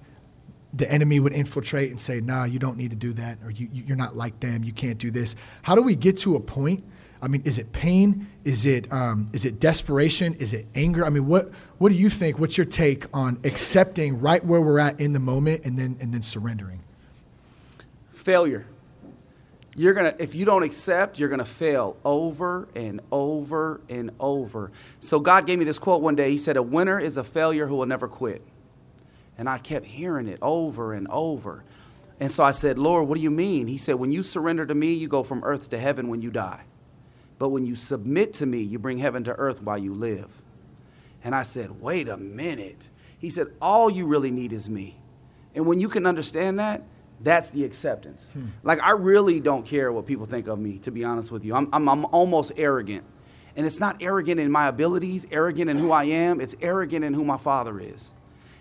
the enemy would infiltrate and say, "Nah, you don't need to do that, or you, you're not like them. You can't do this." How do we get to a point? I mean, is it pain? Is it um, is it desperation? Is it anger? I mean, what what do you think? What's your take on accepting right where we're at in the moment and then and then surrendering? Failure. You're gonna if you don't accept, you're gonna fail over and over and over. So God gave me this quote one day. He said, "A winner is a failure who will never quit." And I kept hearing it over and over. And so I said, Lord, what do you mean? He said, When you surrender to me, you go from earth to heaven when you die. But when you submit to me, you bring heaven to earth while you live. And I said, Wait a minute. He said, All you really need is me. And when you can understand that, that's the acceptance. Hmm. Like, I really don't care what people think of me, to be honest with you. I'm, I'm, I'm almost arrogant. And it's not arrogant in my abilities, arrogant in who I am, it's arrogant in who my father is.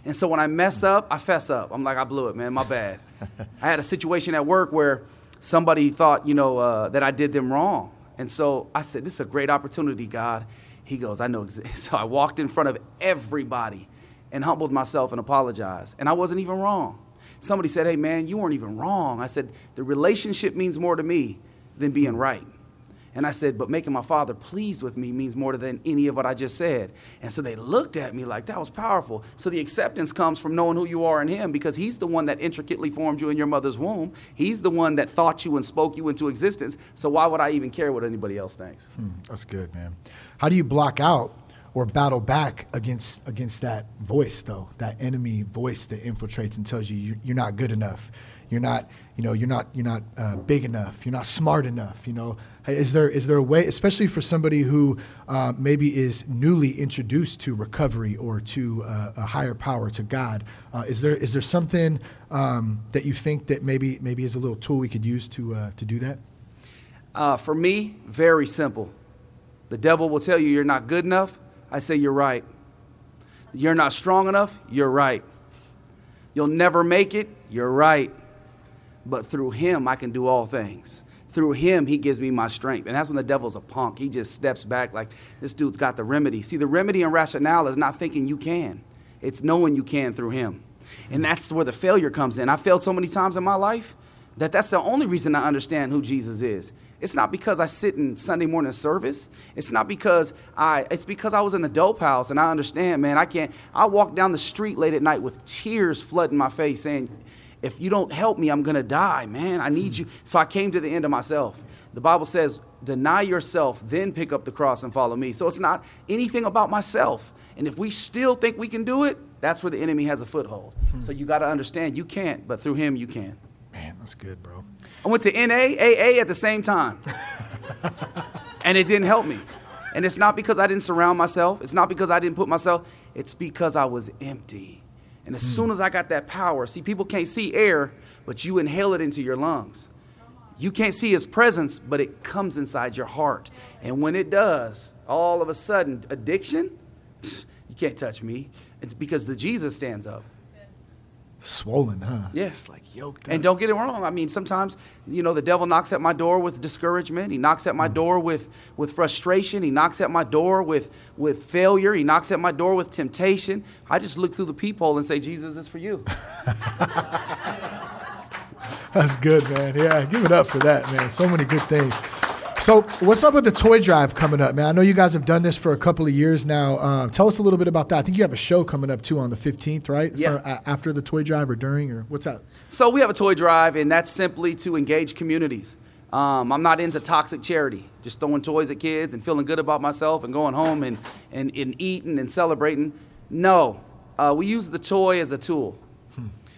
And so when I mess up, I fess up. I'm like, I blew it, man, my bad. [LAUGHS] I had a situation at work where somebody thought, you know, uh, that I did them wrong. And so I said, this is a great opportunity, God. He goes, I know. [LAUGHS] So I walked in front of everybody and humbled myself and apologized. And I wasn't even wrong. Somebody said, hey, man, you weren't even wrong. I said, the relationship means more to me than being right. And I said, but making my father pleased with me means more than any of what I just said. And so they looked at me like that was powerful. So the acceptance comes from knowing who you are in him because he's the one that intricately formed you in your mother's womb. He's the one that thought you and spoke you into existence. So why would I even care what anybody else thinks? Hmm, that's good, man. How do you block out or battle back against against that voice though, that enemy voice that infiltrates and tells you you're not good enough. You're not, you know, you're not, you're not uh, big enough. You're not smart enough. You know, is there is there a way, especially for somebody who uh, maybe is newly introduced to recovery or to uh, a higher power, to God? Uh, is there is there something um, that you think that maybe maybe is a little tool we could use to uh, to do that? Uh, for me, very simple. The devil will tell you you're not good enough. I say you're right. You're not strong enough. You're right. You'll never make it. You're right. But through him, I can do all things through him, he gives me my strength. And that's when the devil's a punk. He just steps back like, this dude's got the remedy. See, the remedy and rationale is not thinking you can, it's knowing you can through him. And that's where the failure comes in. I failed so many times in my life that that's the only reason I understand who Jesus is. It's not because I sit in Sunday morning service. It's not because I, it's because I was in the dope house and I understand, man, I can't, I walk down the street late at night with tears flooding my face saying, if you don't help me, I'm going to die, man. I need you. So I came to the end of myself. The Bible says, deny yourself, then pick up the cross and follow me. So it's not anything about myself. And if we still think we can do it, that's where the enemy has a foothold. Hmm. So you got to understand you can't, but through him you can. Man, that's good, bro. I went to NA AA at the same time. [LAUGHS] and it didn't help me. And it's not because I didn't surround myself, it's not because I didn't put myself, it's because I was empty. And as mm. soon as I got that power, see, people can't see air, but you inhale it into your lungs. You can't see his presence, but it comes inside your heart. And when it does, all of a sudden, addiction, [LAUGHS] you can't touch me. It's because the Jesus stands up. Swollen, huh? Just like yoked And don't get it wrong. I mean, sometimes, you know, the devil knocks at my door with discouragement. He knocks at my mm. door with, with frustration. He knocks at my door with, with failure. He knocks at my door with temptation. I just look through the peephole and say, Jesus is for you. [LAUGHS] [LAUGHS] That's good, man. Yeah, give it up for that, man. So many good things. So, what's up with the toy drive coming up, man? I know you guys have done this for a couple of years now. Um, tell us a little bit about that. I think you have a show coming up too on the 15th, right? Yeah. For, uh, after the toy drive or during, or what's that? So we have a toy drive, and that's simply to engage communities. Um, I'm not into toxic charity, just throwing toys at kids and feeling good about myself and going home and, and, and eating and celebrating. No, uh, we use the toy as a tool.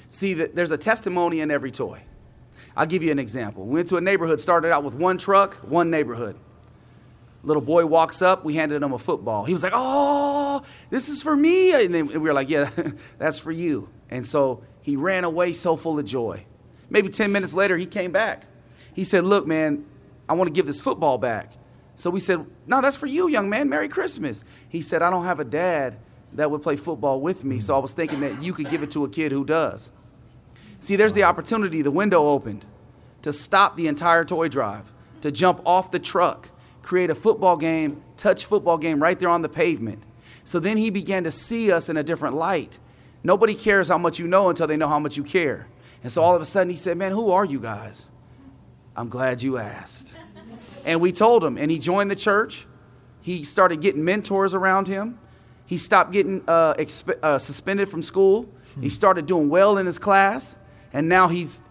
See, that there's a testimony in every toy. I'll give you an example. We went to a neighborhood, started out with one truck, one neighborhood. Little boy walks up, we handed him a football. He was like, Oh, this is for me. And then we were like, Yeah, [LAUGHS] that's for you. And so he ran away so full of joy. Maybe 10 minutes later, he came back. He said, Look, man, I want to give this football back. So we said, No, that's for you, young man. Merry Christmas. He said, I don't have a dad that would play football with me, so I was thinking that you could give it to a kid who does. See, there's the opportunity, the window opened to stop the entire toy drive, to jump off the truck, create a football game, touch football game right there on the pavement. So then he began to see us in a different light. Nobody cares how much you know until they know how much you care. And so all of a sudden he said, Man, who are you guys? I'm glad you asked. And we told him, and he joined the church. He started getting mentors around him. He stopped getting uh, exp- uh, suspended from school. He started doing well in his class. And now he's,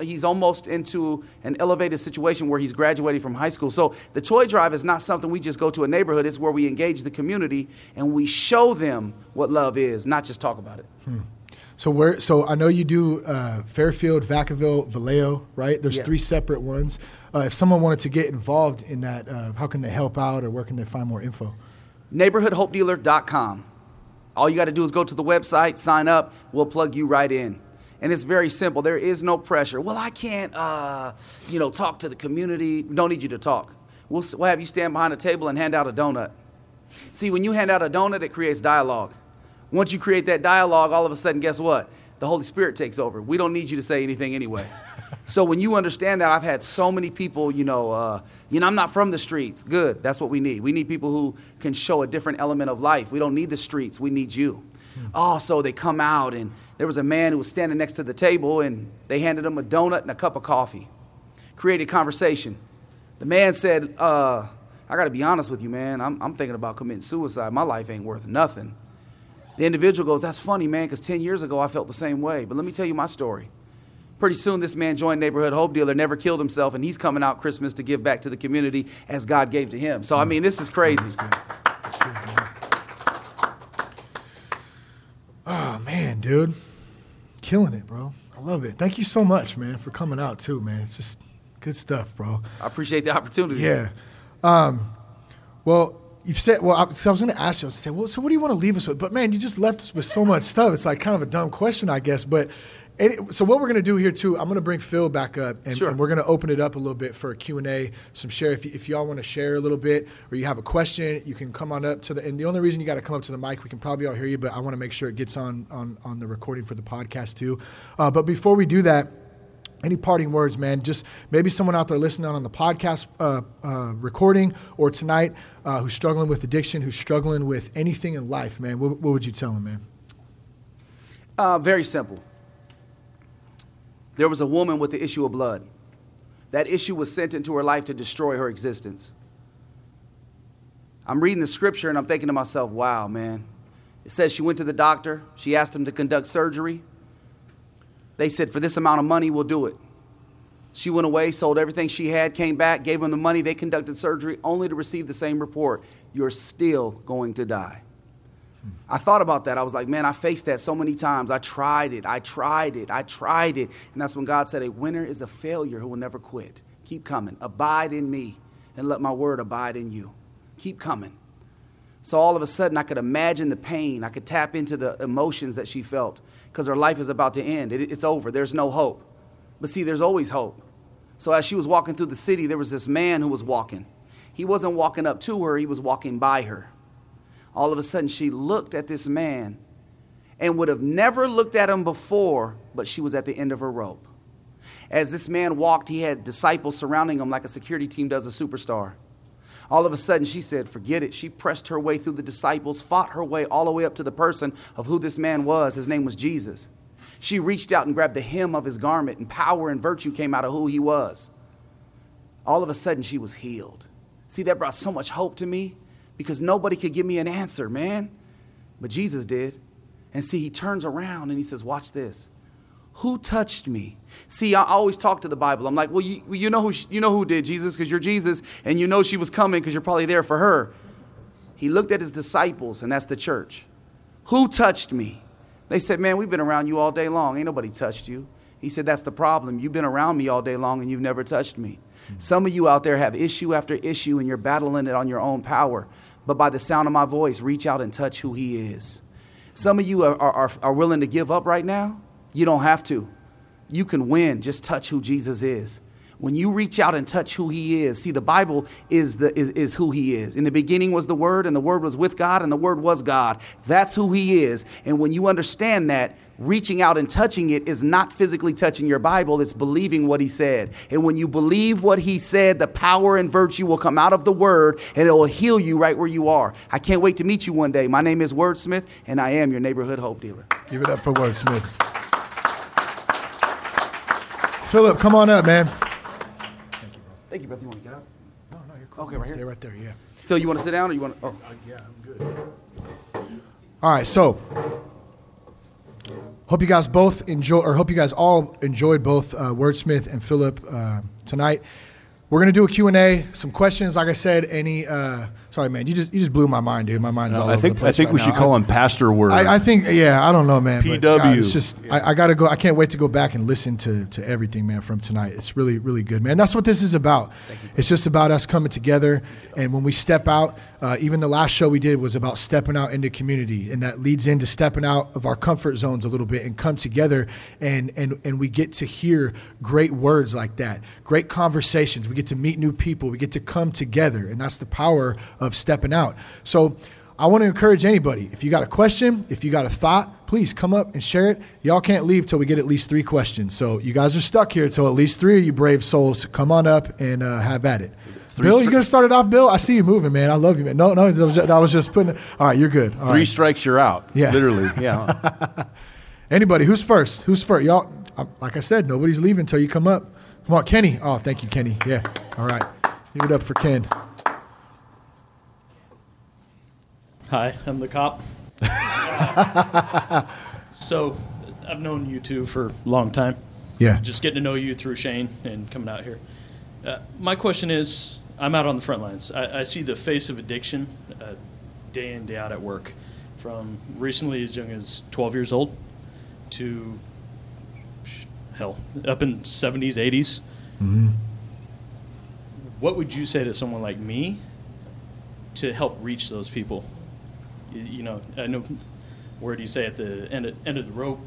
he's almost into an elevated situation where he's graduating from high school. So the toy drive is not something we just go to a neighborhood, it's where we engage the community and we show them what love is, not just talk about it. So where? So I know you do uh, Fairfield, Vacaville, Vallejo, right? There's Yeah. three separate ones. Uh, if someone wanted to get involved in that, uh, how can they help out, or where can they find more info? neighborhoodhopedealer.com. All you got to do is go to the website, sign up, we'll plug you right in. And it's very simple. There is no pressure. Well, I can't, uh, you know, talk to the community. Don't need you to talk. We'll, we'll have you stand behind a table and hand out a donut. See, when you hand out a donut, it creates dialogue. Once you create that dialogue, all of a sudden, guess what? The Holy Spirit takes over. We don't need you to say anything anyway. [LAUGHS] so when you understand that, I've had so many people, you know, uh, you know, I'm not from the streets. Good. That's what we need. We need people who can show a different element of life. We don't need the streets. We need you. Oh, so they come out, and there was a man who was standing next to the table, and they handed him a donut and a cup of coffee. Created conversation. The man said, uh, I got to be honest with you, man. I'm, I'm thinking about committing suicide. My life ain't worth nothing. The individual goes, That's funny, man, because 10 years ago I felt the same way. But let me tell you my story. Pretty soon, this man joined Neighborhood Hope Dealer, never killed himself, and he's coming out Christmas to give back to the community as God gave to him. So, I mean, this is crazy. Oh man, dude, killing it, bro. I love it. Thank you so much, man, for coming out too, man. It's just good stuff, bro. I appreciate the opportunity. Yeah. Um, well, you've said. Well, I, so I was going to ask you. I was say, well, so what do you want to leave us with? But man, you just left us with so much stuff. It's like kind of a dumb question, I guess. But so what we're going to do here too, I'm going to bring Phil back up, and, Sure. and we're going to open it up a little bit for a Q and A, some share. If, y- if y'all want to share a little bit, or you have a question, you can come on up to the. And the only reason you got to come up to the mic, we can probably all hear you, but I want to make sure it gets on on on the recording for the podcast too. Uh, but before we do that. Any parting words, man? Just maybe someone out there listening on the podcast uh, uh, recording or tonight uh, who's struggling with addiction, who's struggling with anything in life, man. What, what would you tell them, man? Uh, very simple. There was a woman with the issue of blood. That issue was sent into her life to destroy her existence. I'm reading the scripture and I'm thinking to myself, wow, man. It says she went to the doctor. She asked him to conduct surgery. They said, for this amount of money, we'll do it. She went away, sold everything she had, came back, gave them the money. They conducted surgery only to receive the same report you're still going to die. I thought about that. I was like, man, I faced that so many times. I tried it. I tried it. I tried it. And that's when God said, a winner is a failure who will never quit. Keep coming. Abide in me and let my word abide in you. Keep coming. So all of a sudden, I could imagine the pain. I could tap into the emotions that she felt because her life is about to end. It- it's over. There's no hope. But see, there's always hope. So as she was walking through the city, there was this man who was walking. He wasn't walking up to her, he was walking by her. All of a sudden, she looked at this man and would have never looked at him before, but she was at the end of her rope. As this man walked, he had disciples surrounding him like a security team does a superstar. All of a sudden, she said, Forget it. She pressed her way through the disciples, fought her way all the way up to the person of who this man was. His name was Jesus. She reached out and grabbed the hem of his garment, and power and virtue came out of who he was. All of a sudden, she was healed. See, that brought so much hope to me because nobody could give me an answer, man. But Jesus did. And see, he turns around and he says, Watch this. Who touched me? See, I always talk to the Bible. I'm like, well, you, you know who you know who did Jesus because you're Jesus, and you know she was coming because you're probably there for her. He looked at his disciples, and that's the church. Who touched me? They said, man, we've been around you all day long. Ain't nobody touched you. He said, that's the problem. You've been around me all day long, and you've never touched me. Hmm. Some of you out there have issue after issue, and you're battling it on your own power. But by the sound of my voice, reach out and touch who He is. Some of you are, are, are willing to give up right now you don't have to. You can win. Just touch who Jesus is. When you reach out and touch who he is, see, the Bible is, the, is, is who he is. In the beginning was the Word, and the Word was with God, and the Word was God. That's who he is. And when you understand that, reaching out and touching it is not physically touching your Bible, it's believing what he said. And when you believe what he said, the power and virtue will come out of the Word, and it will heal you right where you are. I can't wait to meet you one day. My name is Wordsmith, and I am your neighborhood hope dealer. Give it up for Wordsmith. Philip, come on up, man. Thank you, brother. You want to get up? No, no, you're cool. Okay, right Stay here. right there, yeah. Phil, you want to sit down or you want to? Oh. Yeah, I'm good. All right, so hope you guys both enjoy, or hope you guys all enjoyed both uh, Wordsmith and Philip uh, tonight. We're gonna do a Q and A, some questions. Like I said, any. Uh, sorry, man, you just you just blew my mind, dude. My mind's all I over think the I place think right we now. should call him Pastor Word. I, I think, yeah, I don't know, man. but, PW. God, it's just, I, I got to go. I can't wait to go back and listen to, to everything, man, from tonight. It's really, really good, man. That's what this is about. It's just about us coming together. And when we step out, uh, even the last show we did was about stepping out into community. And that leads into stepping out of our comfort zones a little bit and come together. And, and, and we get to hear great words like that, great conversations. We get to meet new people. We get to come together. And that's the power of stepping out. So, I want to encourage anybody. If you got a question, if you got a thought, please come up and share it. Y'all can't leave till we get at least three questions. So you guys are stuck here till at least three of you brave souls come on up and uh, have at it. Bill, you gonna start it off, Bill? I see you moving, man. I love you, man. No, no, that was just, that was just putting. It, all right, you're good. All Three right. strikes, you're out. Yeah. Literally. [LAUGHS] Yeah. Anybody? Who's first? Who's first? Y'all, like I said, nobody's leaving until you come up. Come on, Kenny. Oh, thank you, Kenny. Yeah. All right. Give it up for Ken. Hi, I'm the cop. [LAUGHS] so, I've known you two for a long time. Yeah. Just getting to know you through Shane and coming out here. Uh, my question is I'm out on the front lines. I, I see the face of addiction uh, day in, day out at work. From recently as young as 12 years old to, hell, up in 70s, 80s. What would you say to someone like me to help reach those people? You, you know, I know where do you say at the end of, end of the rope,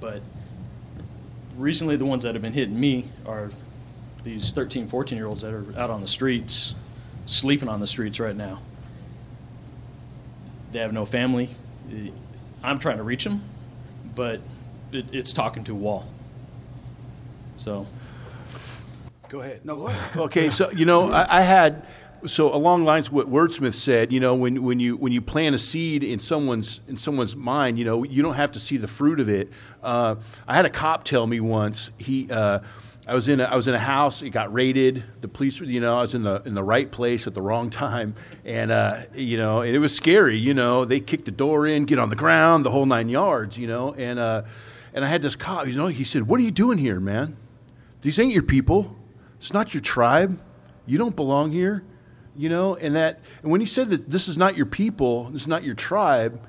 but recently the ones that have been hitting me are these 13, 14 year olds that are out on the streets, sleeping on the streets right now. They have no family. I'm trying to reach them, but it, it's talking to a wall. So, Go ahead. No, go ahead. Okay, so you know, I, I had so along lines what Wordsmith said. You know, when, when you when you plant a seed in someone's in someone's mind, you know, you don't have to see the fruit of it. Uh, I had a cop tell me once he. Uh, I was in a, I was in a house. It got raided. The police, were- you know, I was in the in the right place at the wrong time, and uh, you know, and it was scary. You know, they kicked the door in, get on the ground, the whole nine yards. You know, and uh, and I had this cop. You know, he said, "What are you doing here, man? These ain't your people. It's not your tribe. You don't belong here." You know, and that and when he said that this is not your people, this is not your tribe,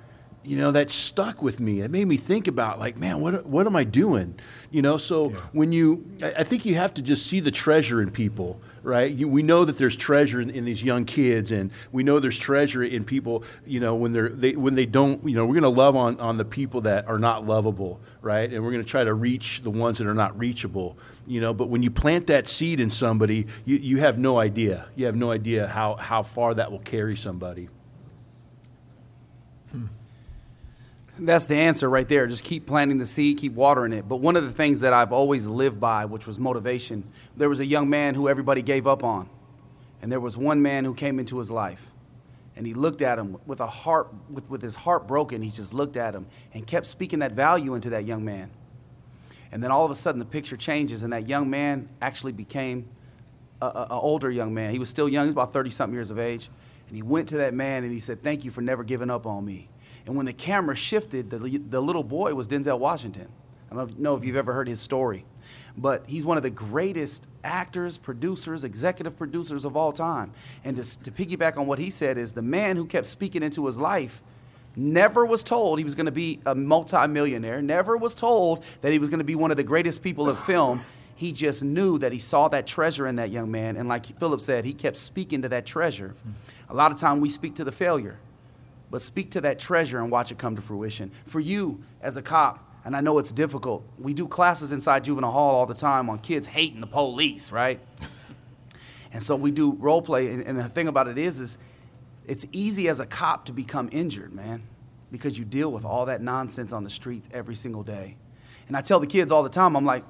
you know, that stuck with me. It made me think about like, man, what what am I doing? You know, so when you, I, I think you have to just see the treasure in people, right? You, we know that there's treasure in, in these young kids, and we know there's treasure in people. You know, when they're they when they don't, you know, we're going to love on on the people that are not lovable, right? And we're going to try to reach the ones that are not reachable. You know, but when you plant that seed in somebody, you, you have no idea. You have no idea how how far that will carry somebody. That's the answer right there. Just keep planting the seed, keep watering it. But one of the things that I've always lived by, which was motivation, there was a young man who everybody gave up on. And there was one man who came into his life. And he looked at him with a heart with, with his heart broken. He just looked at him and kept speaking that value into that young man. And then all of a sudden the picture changes and that young man actually became an older young man. He was still young, he was about 30 something years of age. And he went to that man and he said, Thank you for never giving up on me. And when the camera shifted, the, the little boy was Denzel Washington. I don't know if you've ever heard his story, but he's one of the greatest actors, producers, executive producers of all time. And to, to piggyback on what he said, is the man who kept speaking into his life never was told he was going to be a multimillionaire, never was told that he was going to be one of the greatest people of film. He just knew that he saw that treasure in that young man. And like Philip said, he kept speaking to that treasure. A lot of time we speak to the failure but speak to that treasure and watch it come to fruition. For you as a cop, and I know it's difficult, we do classes inside juvenile hall all the time on kids hating the police, right? and so we do role play, and, and the thing about it is, is it's easy as a cop to become injured, man, because you deal with all that nonsense on the streets every single day. And I tell the kids all the time, I'm like,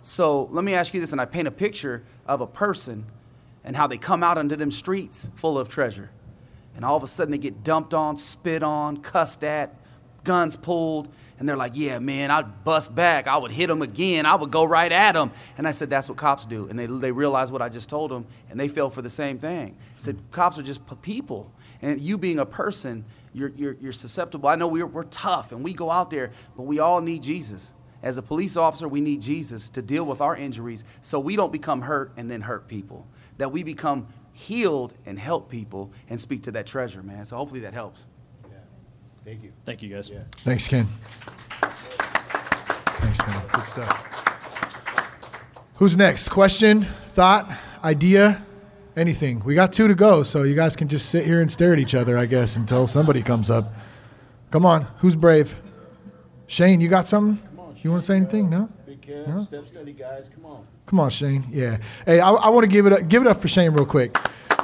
so let me ask you this, and I paint a picture of a person and how they come out into them streets full of treasure and all of a sudden they get dumped on, spit on, cussed at, guns pulled, and they're like, "Yeah, man, I'd bust back. I would hit them again. I would go right at them." And I said, "That's what cops do." And they they realized what I just told them, and they fell for the same thing. I said, "Cops are just people, and you being a person, you're you're, you're susceptible. I know we're we're tough, and we go out there, but we all need Jesus." As a police officer, we need Jesus to deal with our injuries so we don't become hurt and then hurt people. That we become healed and help people and speak to that treasure, man. So hopefully that helps. Yeah. Thank you. Thank you, guys. Yeah. Thanks, Ken. Thanks, man. Good stuff. Who's next? Question, thought, idea, anything? We got two to go, so you guys can just sit here and stare at each other, I guess, until somebody comes up. Come on, who's brave? Shane, you got something? On, you want to say anything? No? Big no? step study, guys. Come on. Come on, Shane. Yeah. Hey, I, I want to give it up, give it up for Shane real quick.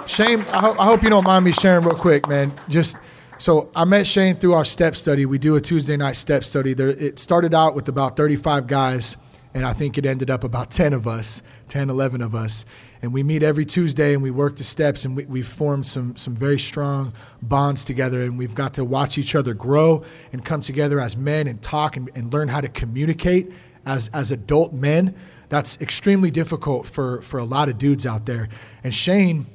Shane, I, ho- I hope you don't mind me sharing real quick, man. Just so I met Shane through our step study. We do a Tuesday night step study. There, it started out with about 35 guys, and I think it ended up about 10 of us, 10, 11 of us. And we meet every Tuesday and we work the steps, and we, we've formed some, some very strong bonds together. And we've got to watch each other grow and come together as men and talk and, and learn how to communicate as, as adult men that's extremely difficult for, for a lot of dudes out there. And Shane,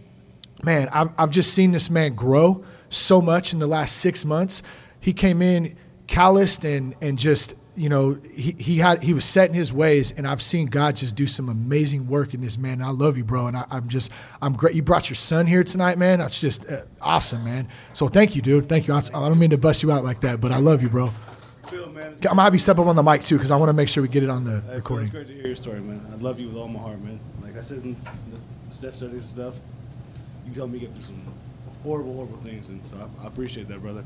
man, I've, I've just seen this man grow so much in the last six months. He came in calloused and, and just, you know, he, he had he was set in his ways, and I've seen God just do some amazing work in this man. And I love you, bro, and I, am just I'm great. You brought your son here tonight, man. That's just uh, awesome, man. So thank you, dude. Thank you. I, I don't mean to bust you out like that, but I love you, bro man. I'm gonna have you step up on the mic too, because I want to make sure we get it on the hey, recording. It's great to hear your story, man. I love you with all my heart, man. Like I said in the step studies and stuff, you helped me get through some horrible, horrible things, and so I, I appreciate that, brother.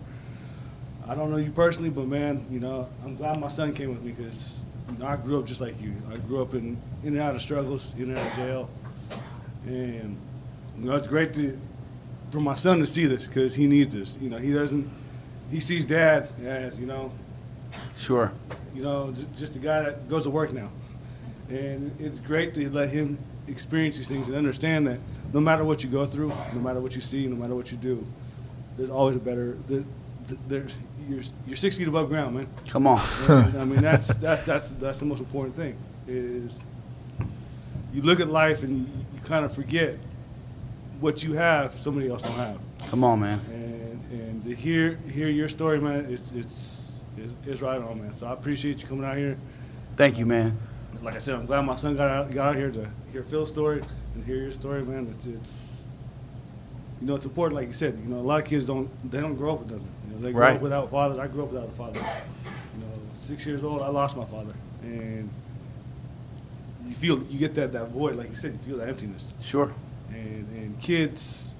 I don't know you personally, but man, you know, I'm glad my son came with me because you know, I grew up just like you. I grew up in in and out of struggles, in and out of jail, and you know, it's great to for my son to see this because he needs this. You know, he doesn't. He sees dad as you know Sure. You know, just a guy that goes to work now. And it's great to let him experience these things and understand that no matter what you go through, no matter what you see, no matter what you do, there's always a better. There, you're, you're six feet above ground, man. Come on. And, I mean, [LAUGHS] that's that's that's that's the most important thing. Is you look at life and you, you kind of forget what you have, somebody else don't have. Come on, man. And and to hear hear your story, man, it's it's is, is right on, man. So I appreciate you coming out here. Thank you, man. Like I said, I'm glad my son got out, got out here to hear Phil's story and hear your story, man. It's, it's you know, it's important. Like you said, you know, a lot of kids don't they don't grow up with nothing. You know, they grow right. up without fathers. I grew up without a father. You know, six years old, I lost my father, and you feel you get that that void, like you said, you feel that emptiness. Sure. And and kids,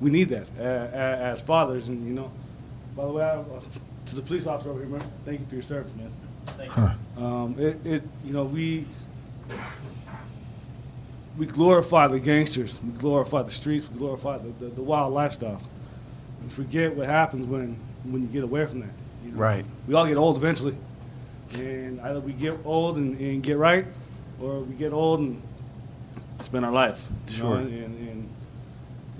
we need that as, as fathers, and you know. By the way, I, to the police officer over here, man, thank you for your service, man. Thank huh. you. Um, it, it, you know, we we glorify the gangsters, we glorify the streets, we glorify the, the, the wild lifestyles. We forget what happens when when you get away from that. You know? Right. We all get old eventually, and either we get old and, and get right, or we get old and spend our life. you know, Sure. And, and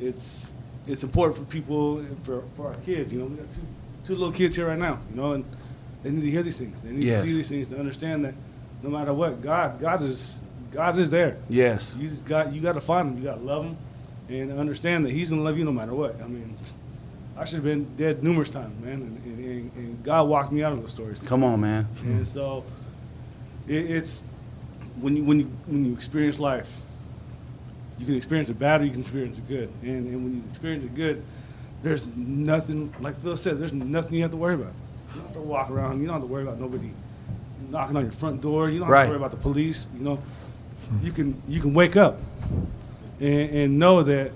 it's it's important for people and for, for our kids. You know, we got two two little kids here right now. You know, and they need to hear these things. They need Yes. to see these things to understand that no matter what, God God is God is there. Yes. You just got you got to find him. You got to love him, and understand that he's gonna love you no matter what. I mean, I should have been dead numerous times, man, and, and, and, and God walked me out of those stories. Come on, man. And so, it, it's when you when you when you experience life, you can experience the bad or you can experience the good. And, and when you experience the good, there's nothing like Phil said. There's nothing you have to worry about. You don't have to walk around. You don't have to worry about nobody knocking on your front door. You don't have Right. to worry about the police. You know, you can you can wake up and, and know that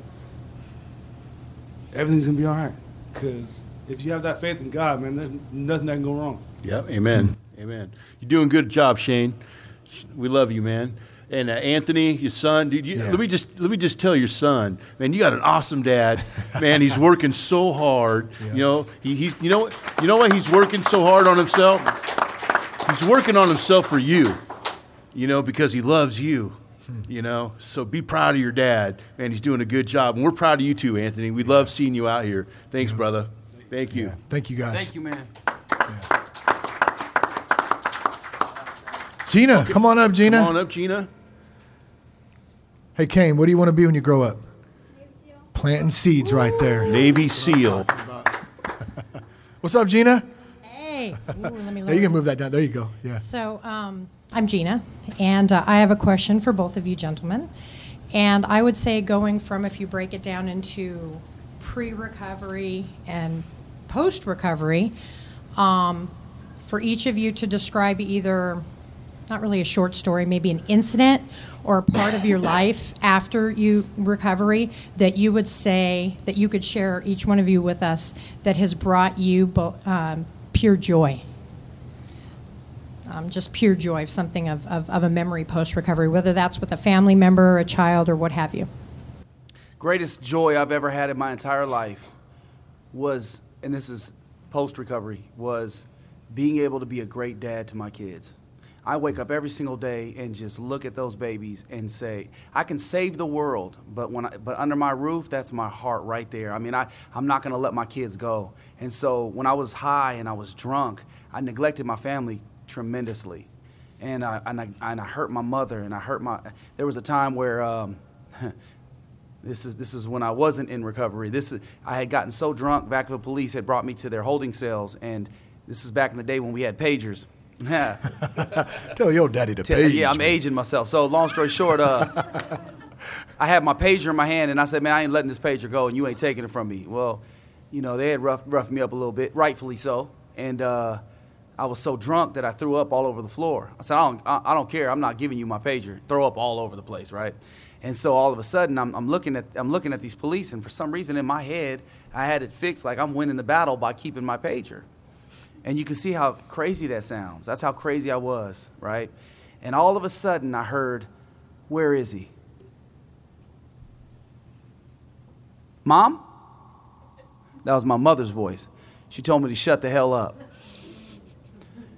everything's gonna be all right. Because if you have that faith in God, man, there's nothing that can go wrong. Yep. Amen. Amen. You're doing a good job, Shane. We love you, man. And uh, Anthony, your son, dude. You, Yeah. Let me just let me just tell your son, man. You got an awesome dad, [LAUGHS] man. He's working so hard. You know, he, he's you know what you know why he's working so hard on himself. He's working on himself for you. You know, because he loves you. You know, so be proud of your dad, man. He's doing a good job, and we're proud of you too, Anthony. We love seeing you out here. Thanks, brother. Thank you. Thank you guys. Thank you, man. Gina, come on up, Gina. Come on up, Gina. Hey, Kane, what do you want to be when you grow up? Planting seeds right there. Navy SEAL. [LAUGHS] What's up, Gina? Hey, Ooh, let me [LAUGHS] There, you can move that down. There you go. Yeah. So, um, I'm Gina, and uh, I have a question for both of you gentlemen. And I would say, going from if you break it down into pre recovery and post recovery, um, for each of you to describe either, not really a short story, maybe an incident or a part of your life after you recovery that you would say that you could share each one of you with us that has brought you bo- um, pure joy um, just pure joy of something of, of, of a memory post recovery, whether that's with a family member, or a child, or what have you. greatest joy I've ever had in my entire life was, and this is post recovery, was being able to be a great dad to my kids. I wake up every single day and just look at those babies and say, I can save the world, but when I, but under my roof, that's my heart right there. I mean, I, I'm not going to let my kids go. And so when I was high and I was drunk, I neglected my family tremendously. And I, and I, and I hurt my mother and I hurt my, there was a time where, um, [LAUGHS] This is this is when I wasn't in recovery. This is I had gotten so drunk. back Vacaville police had brought me to their holding cells, and this is back in the day when we had pagers. [LAUGHS] Tell your daddy to Tell- page. yeah, I'm man. aging myself. So long story short, uh, [LAUGHS] I had my pager in my hand, and I said, "Man, I ain't letting this pager go, and you ain't taking it from me." Well, you know, they had rough, roughed me up a little bit, rightfully so, and uh, I was so drunk that I threw up all over the floor. I said, "I don't, I, I don't care. I'm not giving you my pager. Throw up all over the place, right?" And so all of a sudden, I'm, I'm looking at I'm looking at these police, and for some reason in my head, I had it fixed like I'm winning the battle by keeping my pager. And you can see how crazy that sounds. That's how crazy I was, right? And all of a sudden, I heard, Where is he? Mom? That was my mother's voice. She told me to shut the hell up.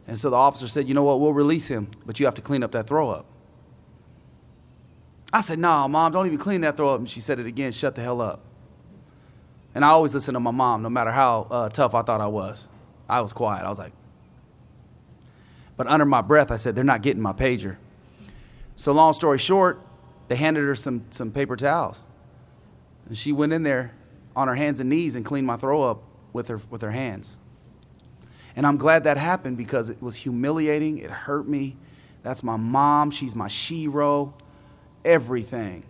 And so the officer said, You know what? We'll release him, but you have to clean up that throw up. I said, No, mom, don't even clean that throw up. And she said it again, Shut the hell up. And I always listen to my mom, no matter how uh, tough I thought I was. I was quiet. I was like, but under my breath, I said, they're not getting my pager. So, long story short, they handed her some, some paper towels. And she went in there on her hands and knees and cleaned my throw up with her, with her hands. And I'm glad that happened because it was humiliating. It hurt me. That's my mom. She's my shero, everything.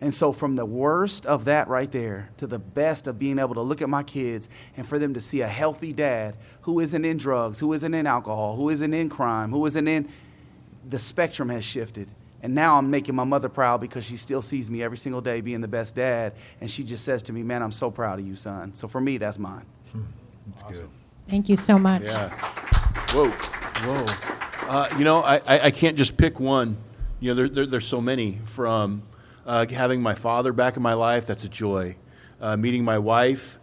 And so, from the worst of that right there to the best of being able to look at my kids and for them to see a healthy dad who isn't in drugs, who isn't in alcohol, who isn't in crime, who isn't in, the spectrum has shifted. And now I'm making my mother proud because she still sees me every single day being the best dad. And she just says to me, Man, I'm so proud of you, son. So, for me, that's mine. It's good. Thank you so much. Yeah. Whoa. Whoa. Uh, you know, I, I, I can't just pick one. You know, there, there, there's so many. From uh, having my father back in my life, that's a joy. Uh, meeting my wife,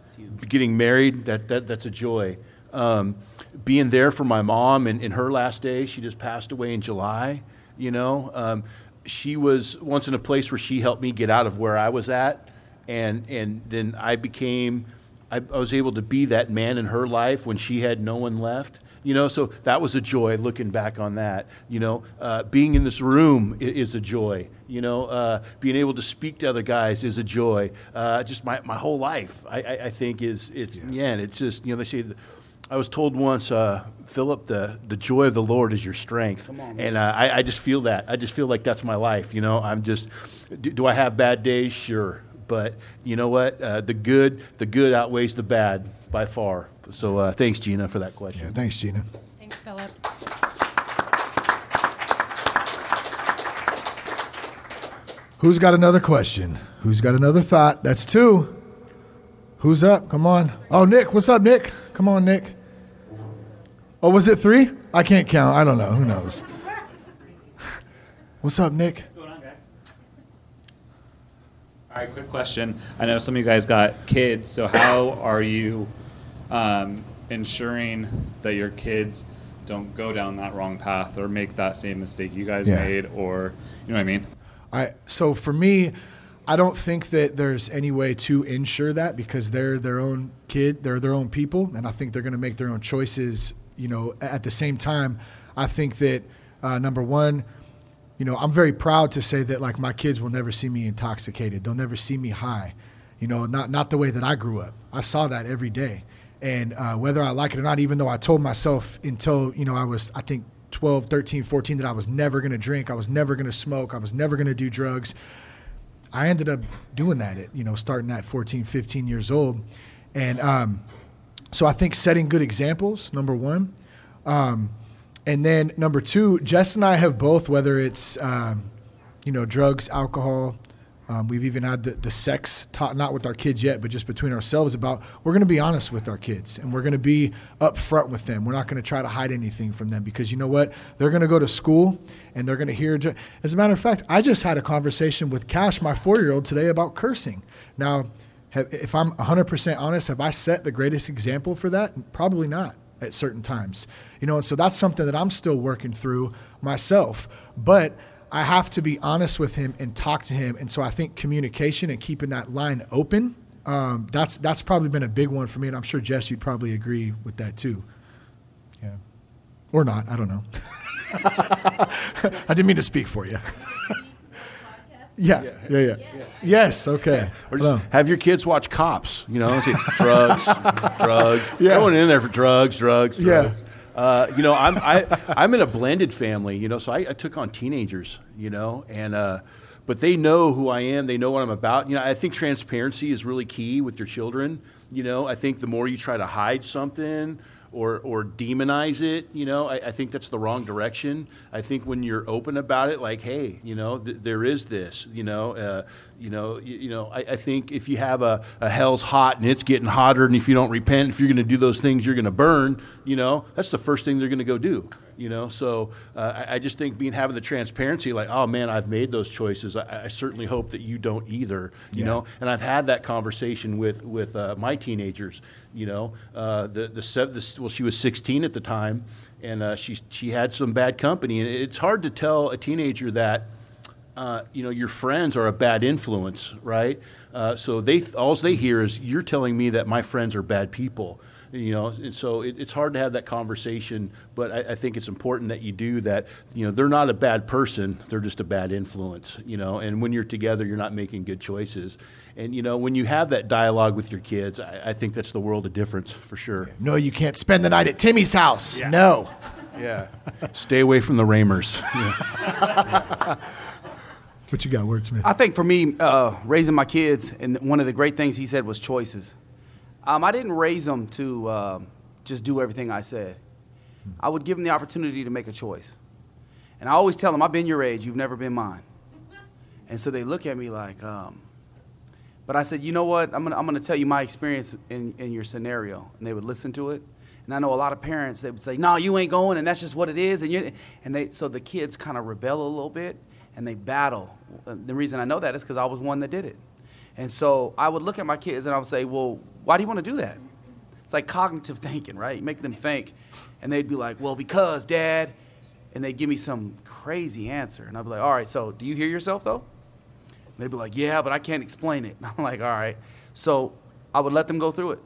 getting married, that, that, that's a joy. um, being there for my mom in, in her last day. She just passed away in July. You know, um, she was once in a place where she helped me get out of where I was at, and and then I became. I, I was able to be that man in her life when she had no one left. You know, so that was a joy looking back on that. You know, uh, being in this room is, is a joy. You know, uh, being able to speak to other guys is a joy. Uh, just my, my whole life, I, I, I think, is it's yeah. yeah, and it's just you know they say. I was told once, uh, Philip, the, the joy of the Lord is your strength. On, and uh, I, I just feel that. I just feel like that's my life. You know, I'm just, do, do I have bad days? Sure. But you know what? Uh, the good, the good outweighs the bad by far. So uh, thanks, Gina, for that question. Yeah, thanks, Gina. Thanks, Philip. Who's got another question? Who's got another thought? That's two. Who's up? Come on. Oh, Nick. What's up, Nick? Come on, Nick. Oh, was it three? I can't count. I don't know. Who knows? What's up, Nick? What's going on, guys? All right, quick question. I know some of you guys got kids, so how are you um, ensuring that your kids don't go down that wrong path or make that same mistake you guys yeah. made, or you know what I mean? I so for me, I don't think that there's any way to ensure that because they're their own kid, they're their own people, and I think they're going to make their own choices. You know, at the same time, I think that uh, number one, you know, I'm very proud to say that like my kids will never see me intoxicated. They'll never see me high. You know, not not the way that I grew up. I saw that every day, and uh, whether I like it or not, even though I told myself until you know I was I think 12, 13, 14 that I was never going to drink, I was never going to smoke, I was never going to do drugs. I ended up doing that at, you know, starting at 14, 15 years old. And um, so I think setting good examples, number one. Um, and then number two, Jess and I have both, whether it's, um, you know, drugs, alcohol, um, we've even had the, the sex taught, not with our kids yet, but just between ourselves about we're going to be honest with our kids and we're going to be upfront with them. We're not going to try to hide anything from them because you know what? They're going to go to school and they're going to hear. As a matter of fact, I just had a conversation with Cash, my four year old, today about cursing. Now, if I'm 100% honest, have I set the greatest example for that? Probably not at certain times. You know, and so that's something that I'm still working through myself. But I have to be honest with him and talk to him. And so I think communication and keeping that line open, um, that's that's probably been a big one for me. And I'm sure Jess, you'd probably agree with that too. Yeah, or not? I don't know. [LAUGHS] I didn't mean to speak for you. [LAUGHS] Yeah, yeah, yeah, yeah, Yes, okay. Or just have your kids watch Cops. You know, see, drugs, [LAUGHS] drugs. Yeah. Going in there for drugs, drugs, drugs. Yeah. Uh, you know, I'm I, I'm in a blended family. You know, so I, I took on teenagers. You know, and uh, but they know who I am. They know what I'm about. You know, I think transparency is really key with your children. You know, I think the more you try to hide something or or demonize it. You know, I, I, think that's the wrong direction. I think when you're open about it, like, hey, you know, th- there is this. You know, uh, you know, you, you know. I, I, think if you have a, a hell's hot and it's getting hotter, and if you don't repent, if you're going to do those things, you're going to burn. You know, that's the first thing they're going to go do you know so uh, I, I, just think being having the transparency like oh man i've made those choices i, I certainly hope that you don't either you yeah. know and i've had that conversation with with uh, my teenagers you know uh, the, the, the well she was 16 at the time and uh, she she had some bad company and it's hard to tell a teenager that uh, you know your friends are a bad influence right? Uh, so they all they hear is you're telling me that my friends are bad people you know, and so it, it's hard to have that conversation. But I, I, think it's important that you do that. You know, they're not a bad person; they're just a bad influence. You know, and when you're together, you're not making good choices. And you know, when you have that dialogue with your kids, I, I think that's the world of difference for sure. No, you can't spend the night at Timmy's house. Yeah. No. Yeah. Stay away from the Ramers. [LAUGHS] Yeah. What you got, Wordsmith? I think for me, uh, raising my kids, and one of the great things he said was choices. Um, I didn't raise them to uh, just do everything I said. I would give them the opportunity to make a choice. And I always tell them, I've been your age, you've never been mine. And so they look at me like, um, but I said, you know what? I'm gonna, I'm gonna tell you my experience in, in your scenario. And they would listen to it. And I know a lot of parents, they would say, no, you ain't going, and that's just what it is. And, you and they, so the kids kind of rebel a little bit and they battle. The reason I know that is because I was one that did it. And so I would look at my kids and I would say, well, why do you want to do that? It's like cognitive [LAUGHS] thinking, right? You make them think. And they'd be like, well, because, Dad. And they'd give me some crazy answer. And I'd be like, all right, so do you hear yourself, though? And they'd be like, yeah, but I can't explain it. And [LAUGHS] I'm like, all right. So I would let them go through it.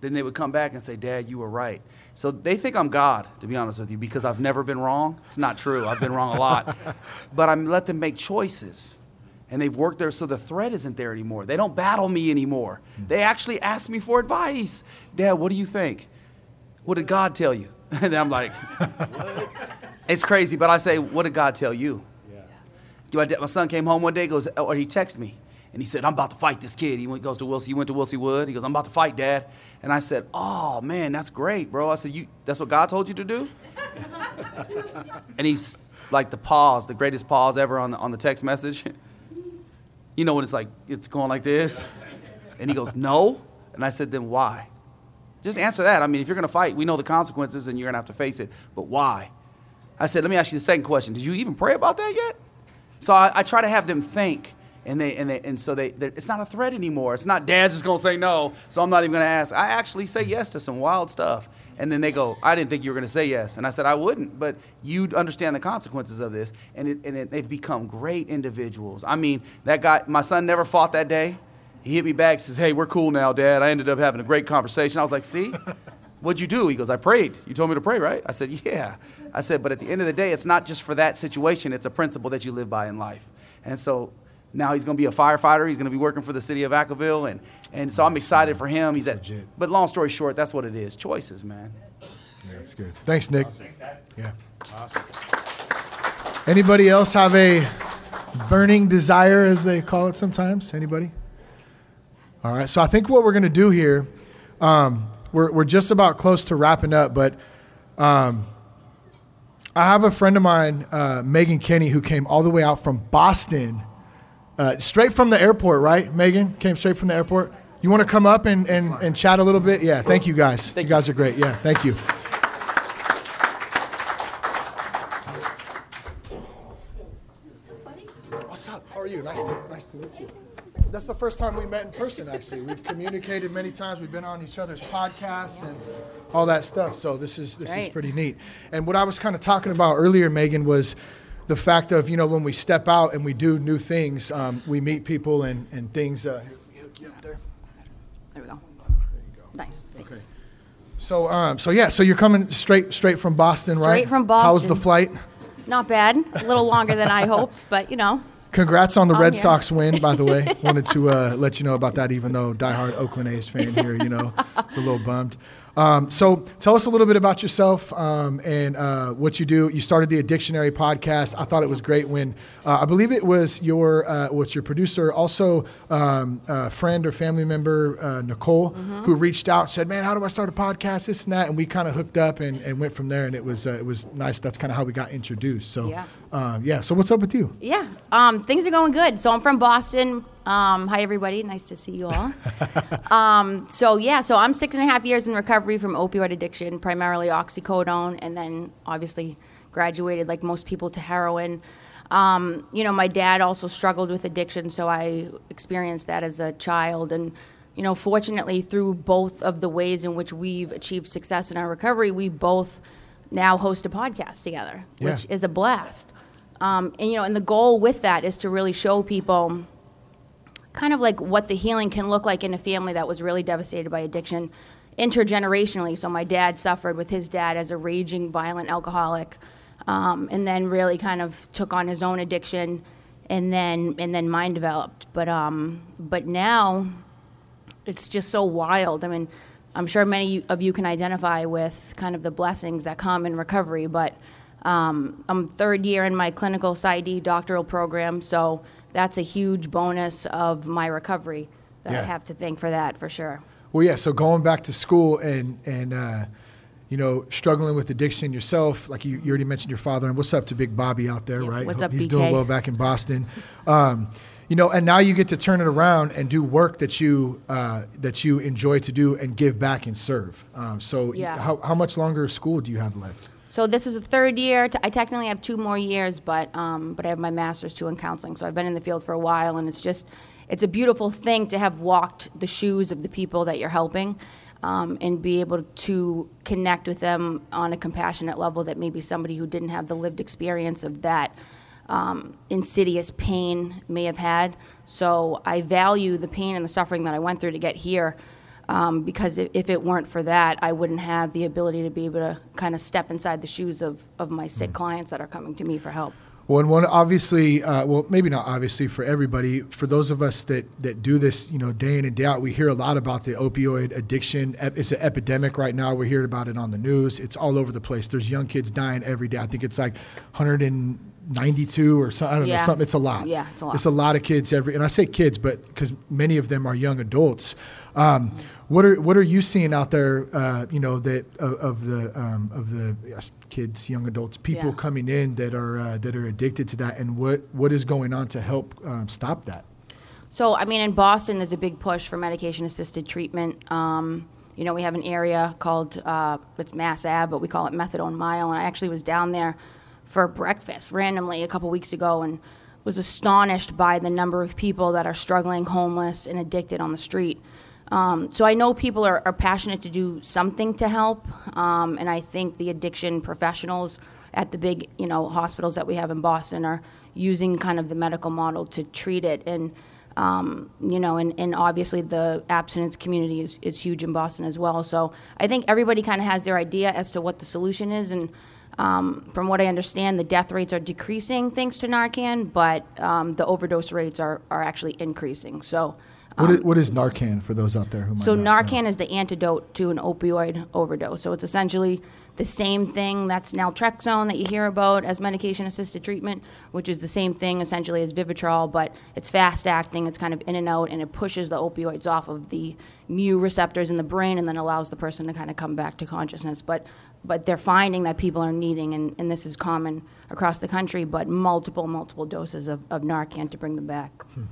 Then they would come back and say, Dad, you were right. So they think I'm God, to be honest with you, because I've never been wrong. It's not true. I've been wrong a lot. [LAUGHS] But I let them make choices. And they've worked there so the threat isn't there anymore. They don't battle me anymore. Hmm. They actually ask me for advice. Dad, what do you think? What did God tell you? [LAUGHS] And I'm like, [LAUGHS] it's crazy, but I say, what did God tell you? My, dad- my son came home one day, goes, or he texted me, and he said, I'm about to fight this kid. He went, goes to Wilson, he went to Wilson Wood. He goes, I'm about to fight, Dad. And I said, Oh man, that's great, bro. I said, You that's what God told you to do? [LAUGHS] and he's like the pause, the greatest pause ever on the on the text message. You know when it's like it's going like this? And he goes, No. And I said, Then why? Just answer that. I mean, if you're gonna fight, we know the consequences and you're gonna have to face it. But why? I said, let me ask you the second question. Did you even pray about that yet? So I, I try to have them think, and they and they and so they. It's not a threat anymore. It's not Dad's just gonna say no, so I'm not even gonna ask. I actually say yes to some wild stuff, and then they go, I didn't think you were gonna say yes, and I said I wouldn't, but you understand the consequences of this, and it, and it, they've become great individuals. I mean, that guy, my son never fought that day. He hit me back, says, "Hey, we're cool now, Dad." I ended up having a great conversation. I was like, "See." What'd you do? He goes, I prayed. You told me to pray, right? I said, Yeah. I said, but at the end of the day, it's not just for that situation, it's a principle that you live by in life. And so now he's going to be a firefighter. He's going to be working for the city of Vacaville. And, and so I'm excited for him. He's at, legit. but long story short, that's what it is choices, man. Yeah, that's good. Thanks, Nick. Yeah. Anybody else have a burning desire, as they call it sometimes? Anybody? All right. So I think what we're going to do here, um, we're, we're just about close to wrapping up, but um, I have a friend of mine, uh, Megan Kenny, who came all the way out from Boston, uh, straight from the airport, right? Megan came straight from the airport. You want to come up and, and, and chat a little bit? Yeah, thank you guys. you guys are great. Yeah, thank you. What's up? How are you? Nice to, nice to meet you. That's the first time we met in person, actually. We've communicated many times. We've been on each other's podcasts and all that stuff. So this is this is pretty neat. And what I was kind of talking about earlier, Megan, was the fact of you know when we step out and we do new things, um, we meet people and and things. Uh, you hook you up there. There we go. Nice. Thanks. Okay. So um, so yeah, so you're coming straight straight from Boston, right? Straight from Boston. How was the flight? Not bad. A little longer than I hoped, but you know. Congrats on the I'm Red here. Sox win, by the way. Wanted to uh, let you know about that, even though diehard Oakland A's fan here, you know, it's a little bummed. Um, so tell us a little bit about yourself um, and uh, what you do. You started the Addictionary podcast. I thought it was great when uh, I believe it was your uh, what's your producer, also um, a friend or family member, uh, Nicole, Mm-hmm. who reached out said, "Man, how do I start a podcast? This and that." And we kind of hooked up and, and went from there. And it was uh, it was nice. That's kind of how we got introduced. So Yeah. um, yeah. So what's up with you? Yeah, um, things are going good. So I'm from Boston. Um, hi, everybody. Nice to see you all. um, so yeah, so I'm six and a half years in recovery from opioid addiction, primarily oxycodone, and then obviously graduated like most people to heroin. Um, you know, my dad also struggled with addiction, so I experienced that as a child. And you know, fortunately, through both of the ways in which we've achieved success in our recovery, we both now host a podcast together, which is a blast. Um, and you know, and the goal with that is to really show people kind of like what the healing can look like in a family that was really devastated by addiction intergenerationally. So my dad suffered with his dad as a raging, violent alcoholic, um, and then really kind of took on his own addiction, and then and then mine developed. But um, but now it's just so wild. I mean, I'm sure many of you can identify with kind of the blessings that come in recovery, but um, I'm third year in my clinical PsyD doctoral program, so that's a huge bonus of my recovery that I have to thank for that for sure. Well, yeah. So going back to school and and uh, you know struggling with addiction yourself, like you, you already mentioned your father. And what's up to Big Bobby out there, Yeah, right? what's up, He's BK? doing well back in Boston. Um, you know, and now you get to turn it around and do work that you uh, that you enjoy to do and give back and serve. Um, so, Yeah. how how much longer of school do you have left? So this is the third year. I technically have two more years, but um, but I have my master's too in counseling. So I've been in the field for a while, and it's just it's a beautiful thing to have walked the shoes of the people that you're helping. um, and be able to connect with them on a compassionate level that maybe somebody who didn't have the lived experience of that um, insidious pain may have had. So I value the pain and the suffering that I went through to get here. Um, because if, if it weren't for that, I wouldn't have the ability to be able to kind of step inside the shoes of, of my sick clients that are coming to me for help. Well, and one obviously, uh, well, maybe not obviously for everybody. For those of us that that do this, you know, day in and day out, we hear a lot about the opioid addiction. It's an epidemic right now. We're hearing about it on the news. It's all over the place. There's young kids dying every day. I think it's like 192 or something. I don't Yeah. know. Something. It's a lot. Yeah, it's a lot. It's a lot of kids every. And I say kids, but because many of them are young adults. Um, what are what are you seeing out there? Uh, you know that of, of the um, of the kids, young adults, people Yeah. coming in that are uh, that are addicted to that, and what what is going on to help um, stop that? So, I mean, in Boston, there's a big push for medication assisted treatment. Um, you know, we have an area called, uh, it's Mass Ave, but we call it Methadone Mile. And I actually was down there for breakfast randomly a couple weeks ago and was astonished by the number of people that are struggling, homeless, and addicted on the street. Um, so I know people are, are passionate to do something to help, um, and I think the addiction professionals at the big, you know, hospitals that we have in Boston are using kind of the medical model to treat it. And um, you know, and, and obviously the abstinence community is, is huge in Boston as well. So I think everybody kind of has their idea as to what the solution is. And um, from what I understand, the death rates are decreasing thanks to Narcan, but um, the overdose rates are, are actually increasing. So What is, um, what is Narcan for those out there who might so not know? Narcan is the antidote to an opioid overdose. So it's essentially the same thing that's naltrexone that you hear about as medication-assisted treatment, which is the same thing essentially as Vivitrol, but it's fast-acting. It's kind of in and out, and it pushes the opioids off of the mu receptors in the brain, and then allows the person to kind of come back to consciousness. But but they're finding that people are needing, and, and this is common across the country, but multiple multiple doses of, of Narcan to bring them back. Hmm.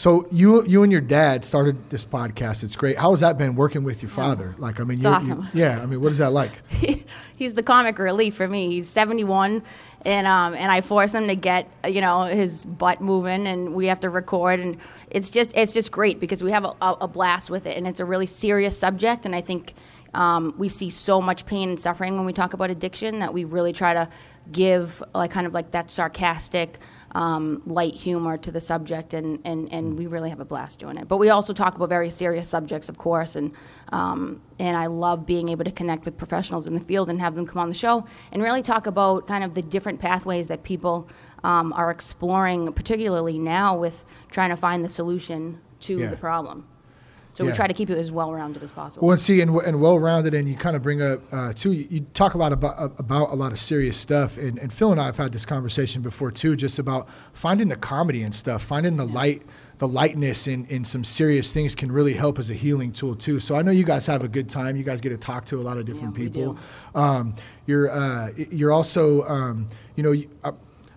So you you and your dad started this podcast. It's great. How has that been working with your father? Like, I mean, It's you're- awesome. you- yeah. I mean, what is that like? [LAUGHS] he's the comic relief for me. He's 71, and um, and I force him to get you know his butt moving, and we have to record, and it's just it's just great because we have a, a, a blast with it, and it's a really serious subject, and I think. Um, we see so much pain and suffering when we talk about addiction that we really try to give like kind of like that sarcastic um, light humor to the subject and, and, and we really have a blast doing it but we also talk about very serious subjects of course and um, and I love being able to connect with professionals in the field and have them come on the show and really talk about kind of the different pathways that people um, are exploring particularly now with trying to find the solution to Yeah. the problem so we try to keep it as well rounded as possible Well, and see, and, and well rounded, and you kind of bring up uh, too. You, you talk a lot about about a lot of serious stuff, and, and Phil and I have had this conversation before too, just about finding the comedy and stuff, finding the light, the lightness in, in some serious things can really help as a healing tool too. So I know you guys have a good time. You guys get to talk to a lot of different Yeah, people. Um, you're uh, you're also um, you know I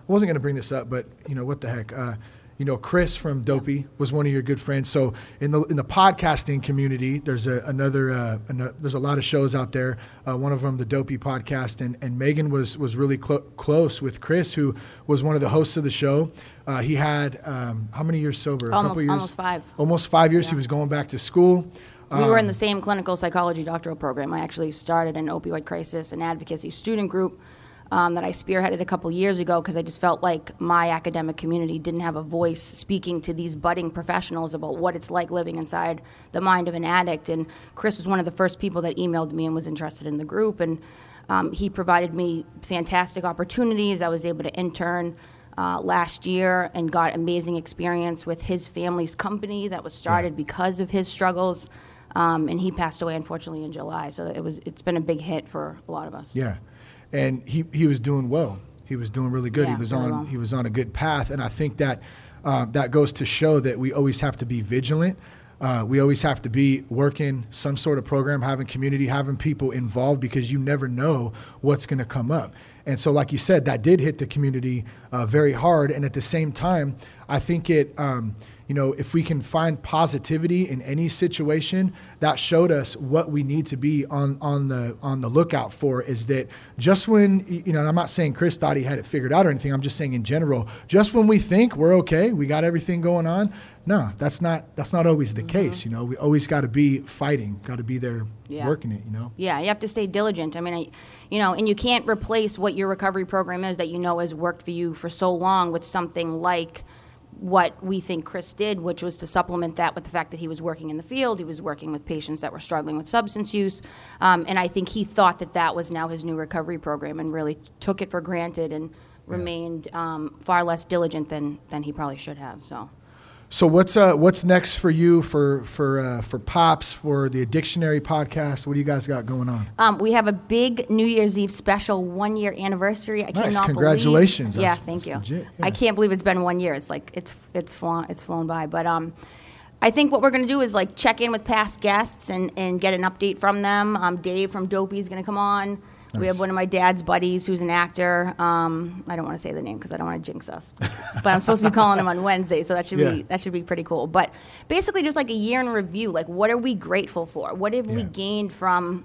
wasn't going to bring this up, but you know what the heck. Uh, you know, Chris from Dopey was one of your good friends. So in the in the podcasting community, there's a, another uh, ano- there's a lot of shows out there. Uh, one of them, the Dopey podcast, and, and Megan was was really clo- close with Chris, who was one of the hosts of the show. Uh, he had um, how many years sober? A Almost- couple years? almost five. Almost five years. He was going back to school. We were in Um, the same clinical psychology doctoral program. I actually started an opioid crisis and advocacy student group um, that I spearheaded a couple years ago because I just felt like my academic community didn't have a voice speaking to these budding professionals about what it's like living inside the mind of an addict. And Chris was one of the first people that emailed me and was interested in the group. And um, he provided me fantastic opportunities. I was able to intern. Uh, last year and got amazing experience with his family's company that was started because of his struggles um, and he passed away unfortunately in July. So it was it's been a big hit for a lot of us. Yeah, and he he was doing well. He was doing really good. he was on he was on a good path, and I think that um, that goes to show that we always have to be vigilant. Uh, we always have to be working some sort of program, having community, having people involved because you never know what's going to come up. And so, like you said, that did hit the community uh, very hard. And at the same time, I think it. Um, you know, if we can find positivity in any situation, that showed us what we need to be on on the on the lookout for. Is that just when you know? I'm not saying Chris thought he had it figured out or anything. I'm just saying in general, just when we think we're okay, we got everything going on. No, that's not that's not always the mm-hmm. case. You know, we always got to be fighting, got to be there yeah. working it. You know. Yeah, you have to stay diligent. I mean, I, you know, and you can't replace what your recovery program is that you know has worked for you for so long with something like what we think Chris did, which was to supplement that with the fact that he was working in the field, he was working with patients that were struggling with substance use, um, and I think he thought that that was now his new recovery program, and really took it for granted and remained um, far less diligent than than he probably should have. So. So what's uh, what's next for you for for uh, for Pops for the Addictionary podcast? What do you guys got going on? Um, we have a big New Year's Eve special one year anniversary. I nice, congratulations! Believe, yeah, thank you. Legit, yeah. I can't believe it's been one year. It's like it's it's flown it's flown by. But um, I think what we're going to do is like check in with past guests and and get an update from them. Um, Dave from Dopey is going to come on. Nice. We have one of my dad's buddies who's an actor. Um, I don't want to say the name because I don't want to jinx us, but I'm supposed to be [LAUGHS] calling him on Wednesday, so that should yeah. be that should be pretty cool. But basically, just like a year in review, like what are we grateful for? What have yeah. we gained from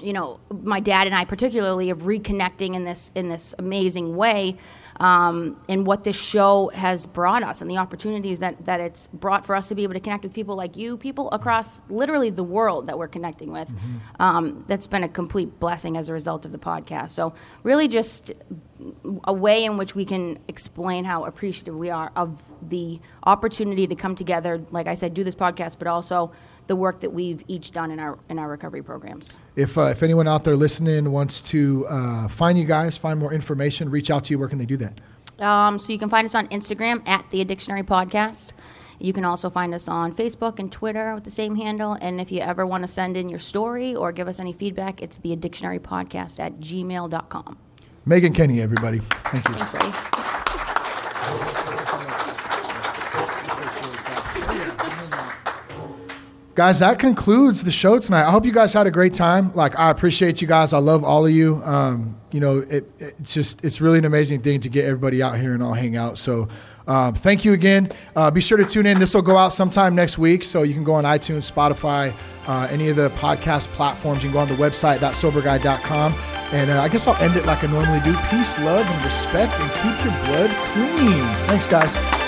you know, my dad and I particularly of reconnecting in this in this amazing way, um, and what this show has brought us, and the opportunities that that it's brought for us to be able to connect with people like you, people across literally the world that we're connecting with. Mm-hmm. Um, that's been a complete blessing as a result of the podcast. So really, just a way in which we can explain how appreciative we are of the opportunity to come together. Like I said, do this podcast, but also the work that we've each done in our in our recovery programs. If uh, if anyone out there listening wants to uh, find you guys, find more information, reach out to you. Where can they do that? Um, so you can find us on Instagram at the Addictionary Podcast. You can also find us on Facebook and Twitter with the same handle. And if you ever want to send in your story or give us any feedback, it's the Addictionary Podcast at gmail.com. Megan Kenny, everybody. Thank you. Thanks, guys that concludes the show tonight. I hope you guys had a great time. Like i appreciate you guys. I love all of you. Um, you know it, it's just it's really an amazing thing to get everybody out here and all hang out. So um, thank you again. Uh, be sure to tune in. This will go out sometime next week. So you can go on itunes spotify uh, any of the podcast platforms. You can go on the website thatsoberguy.com and uh, i guess i'll end it like i normally do. Peace love and respect and keep your blood clean. Thanks guys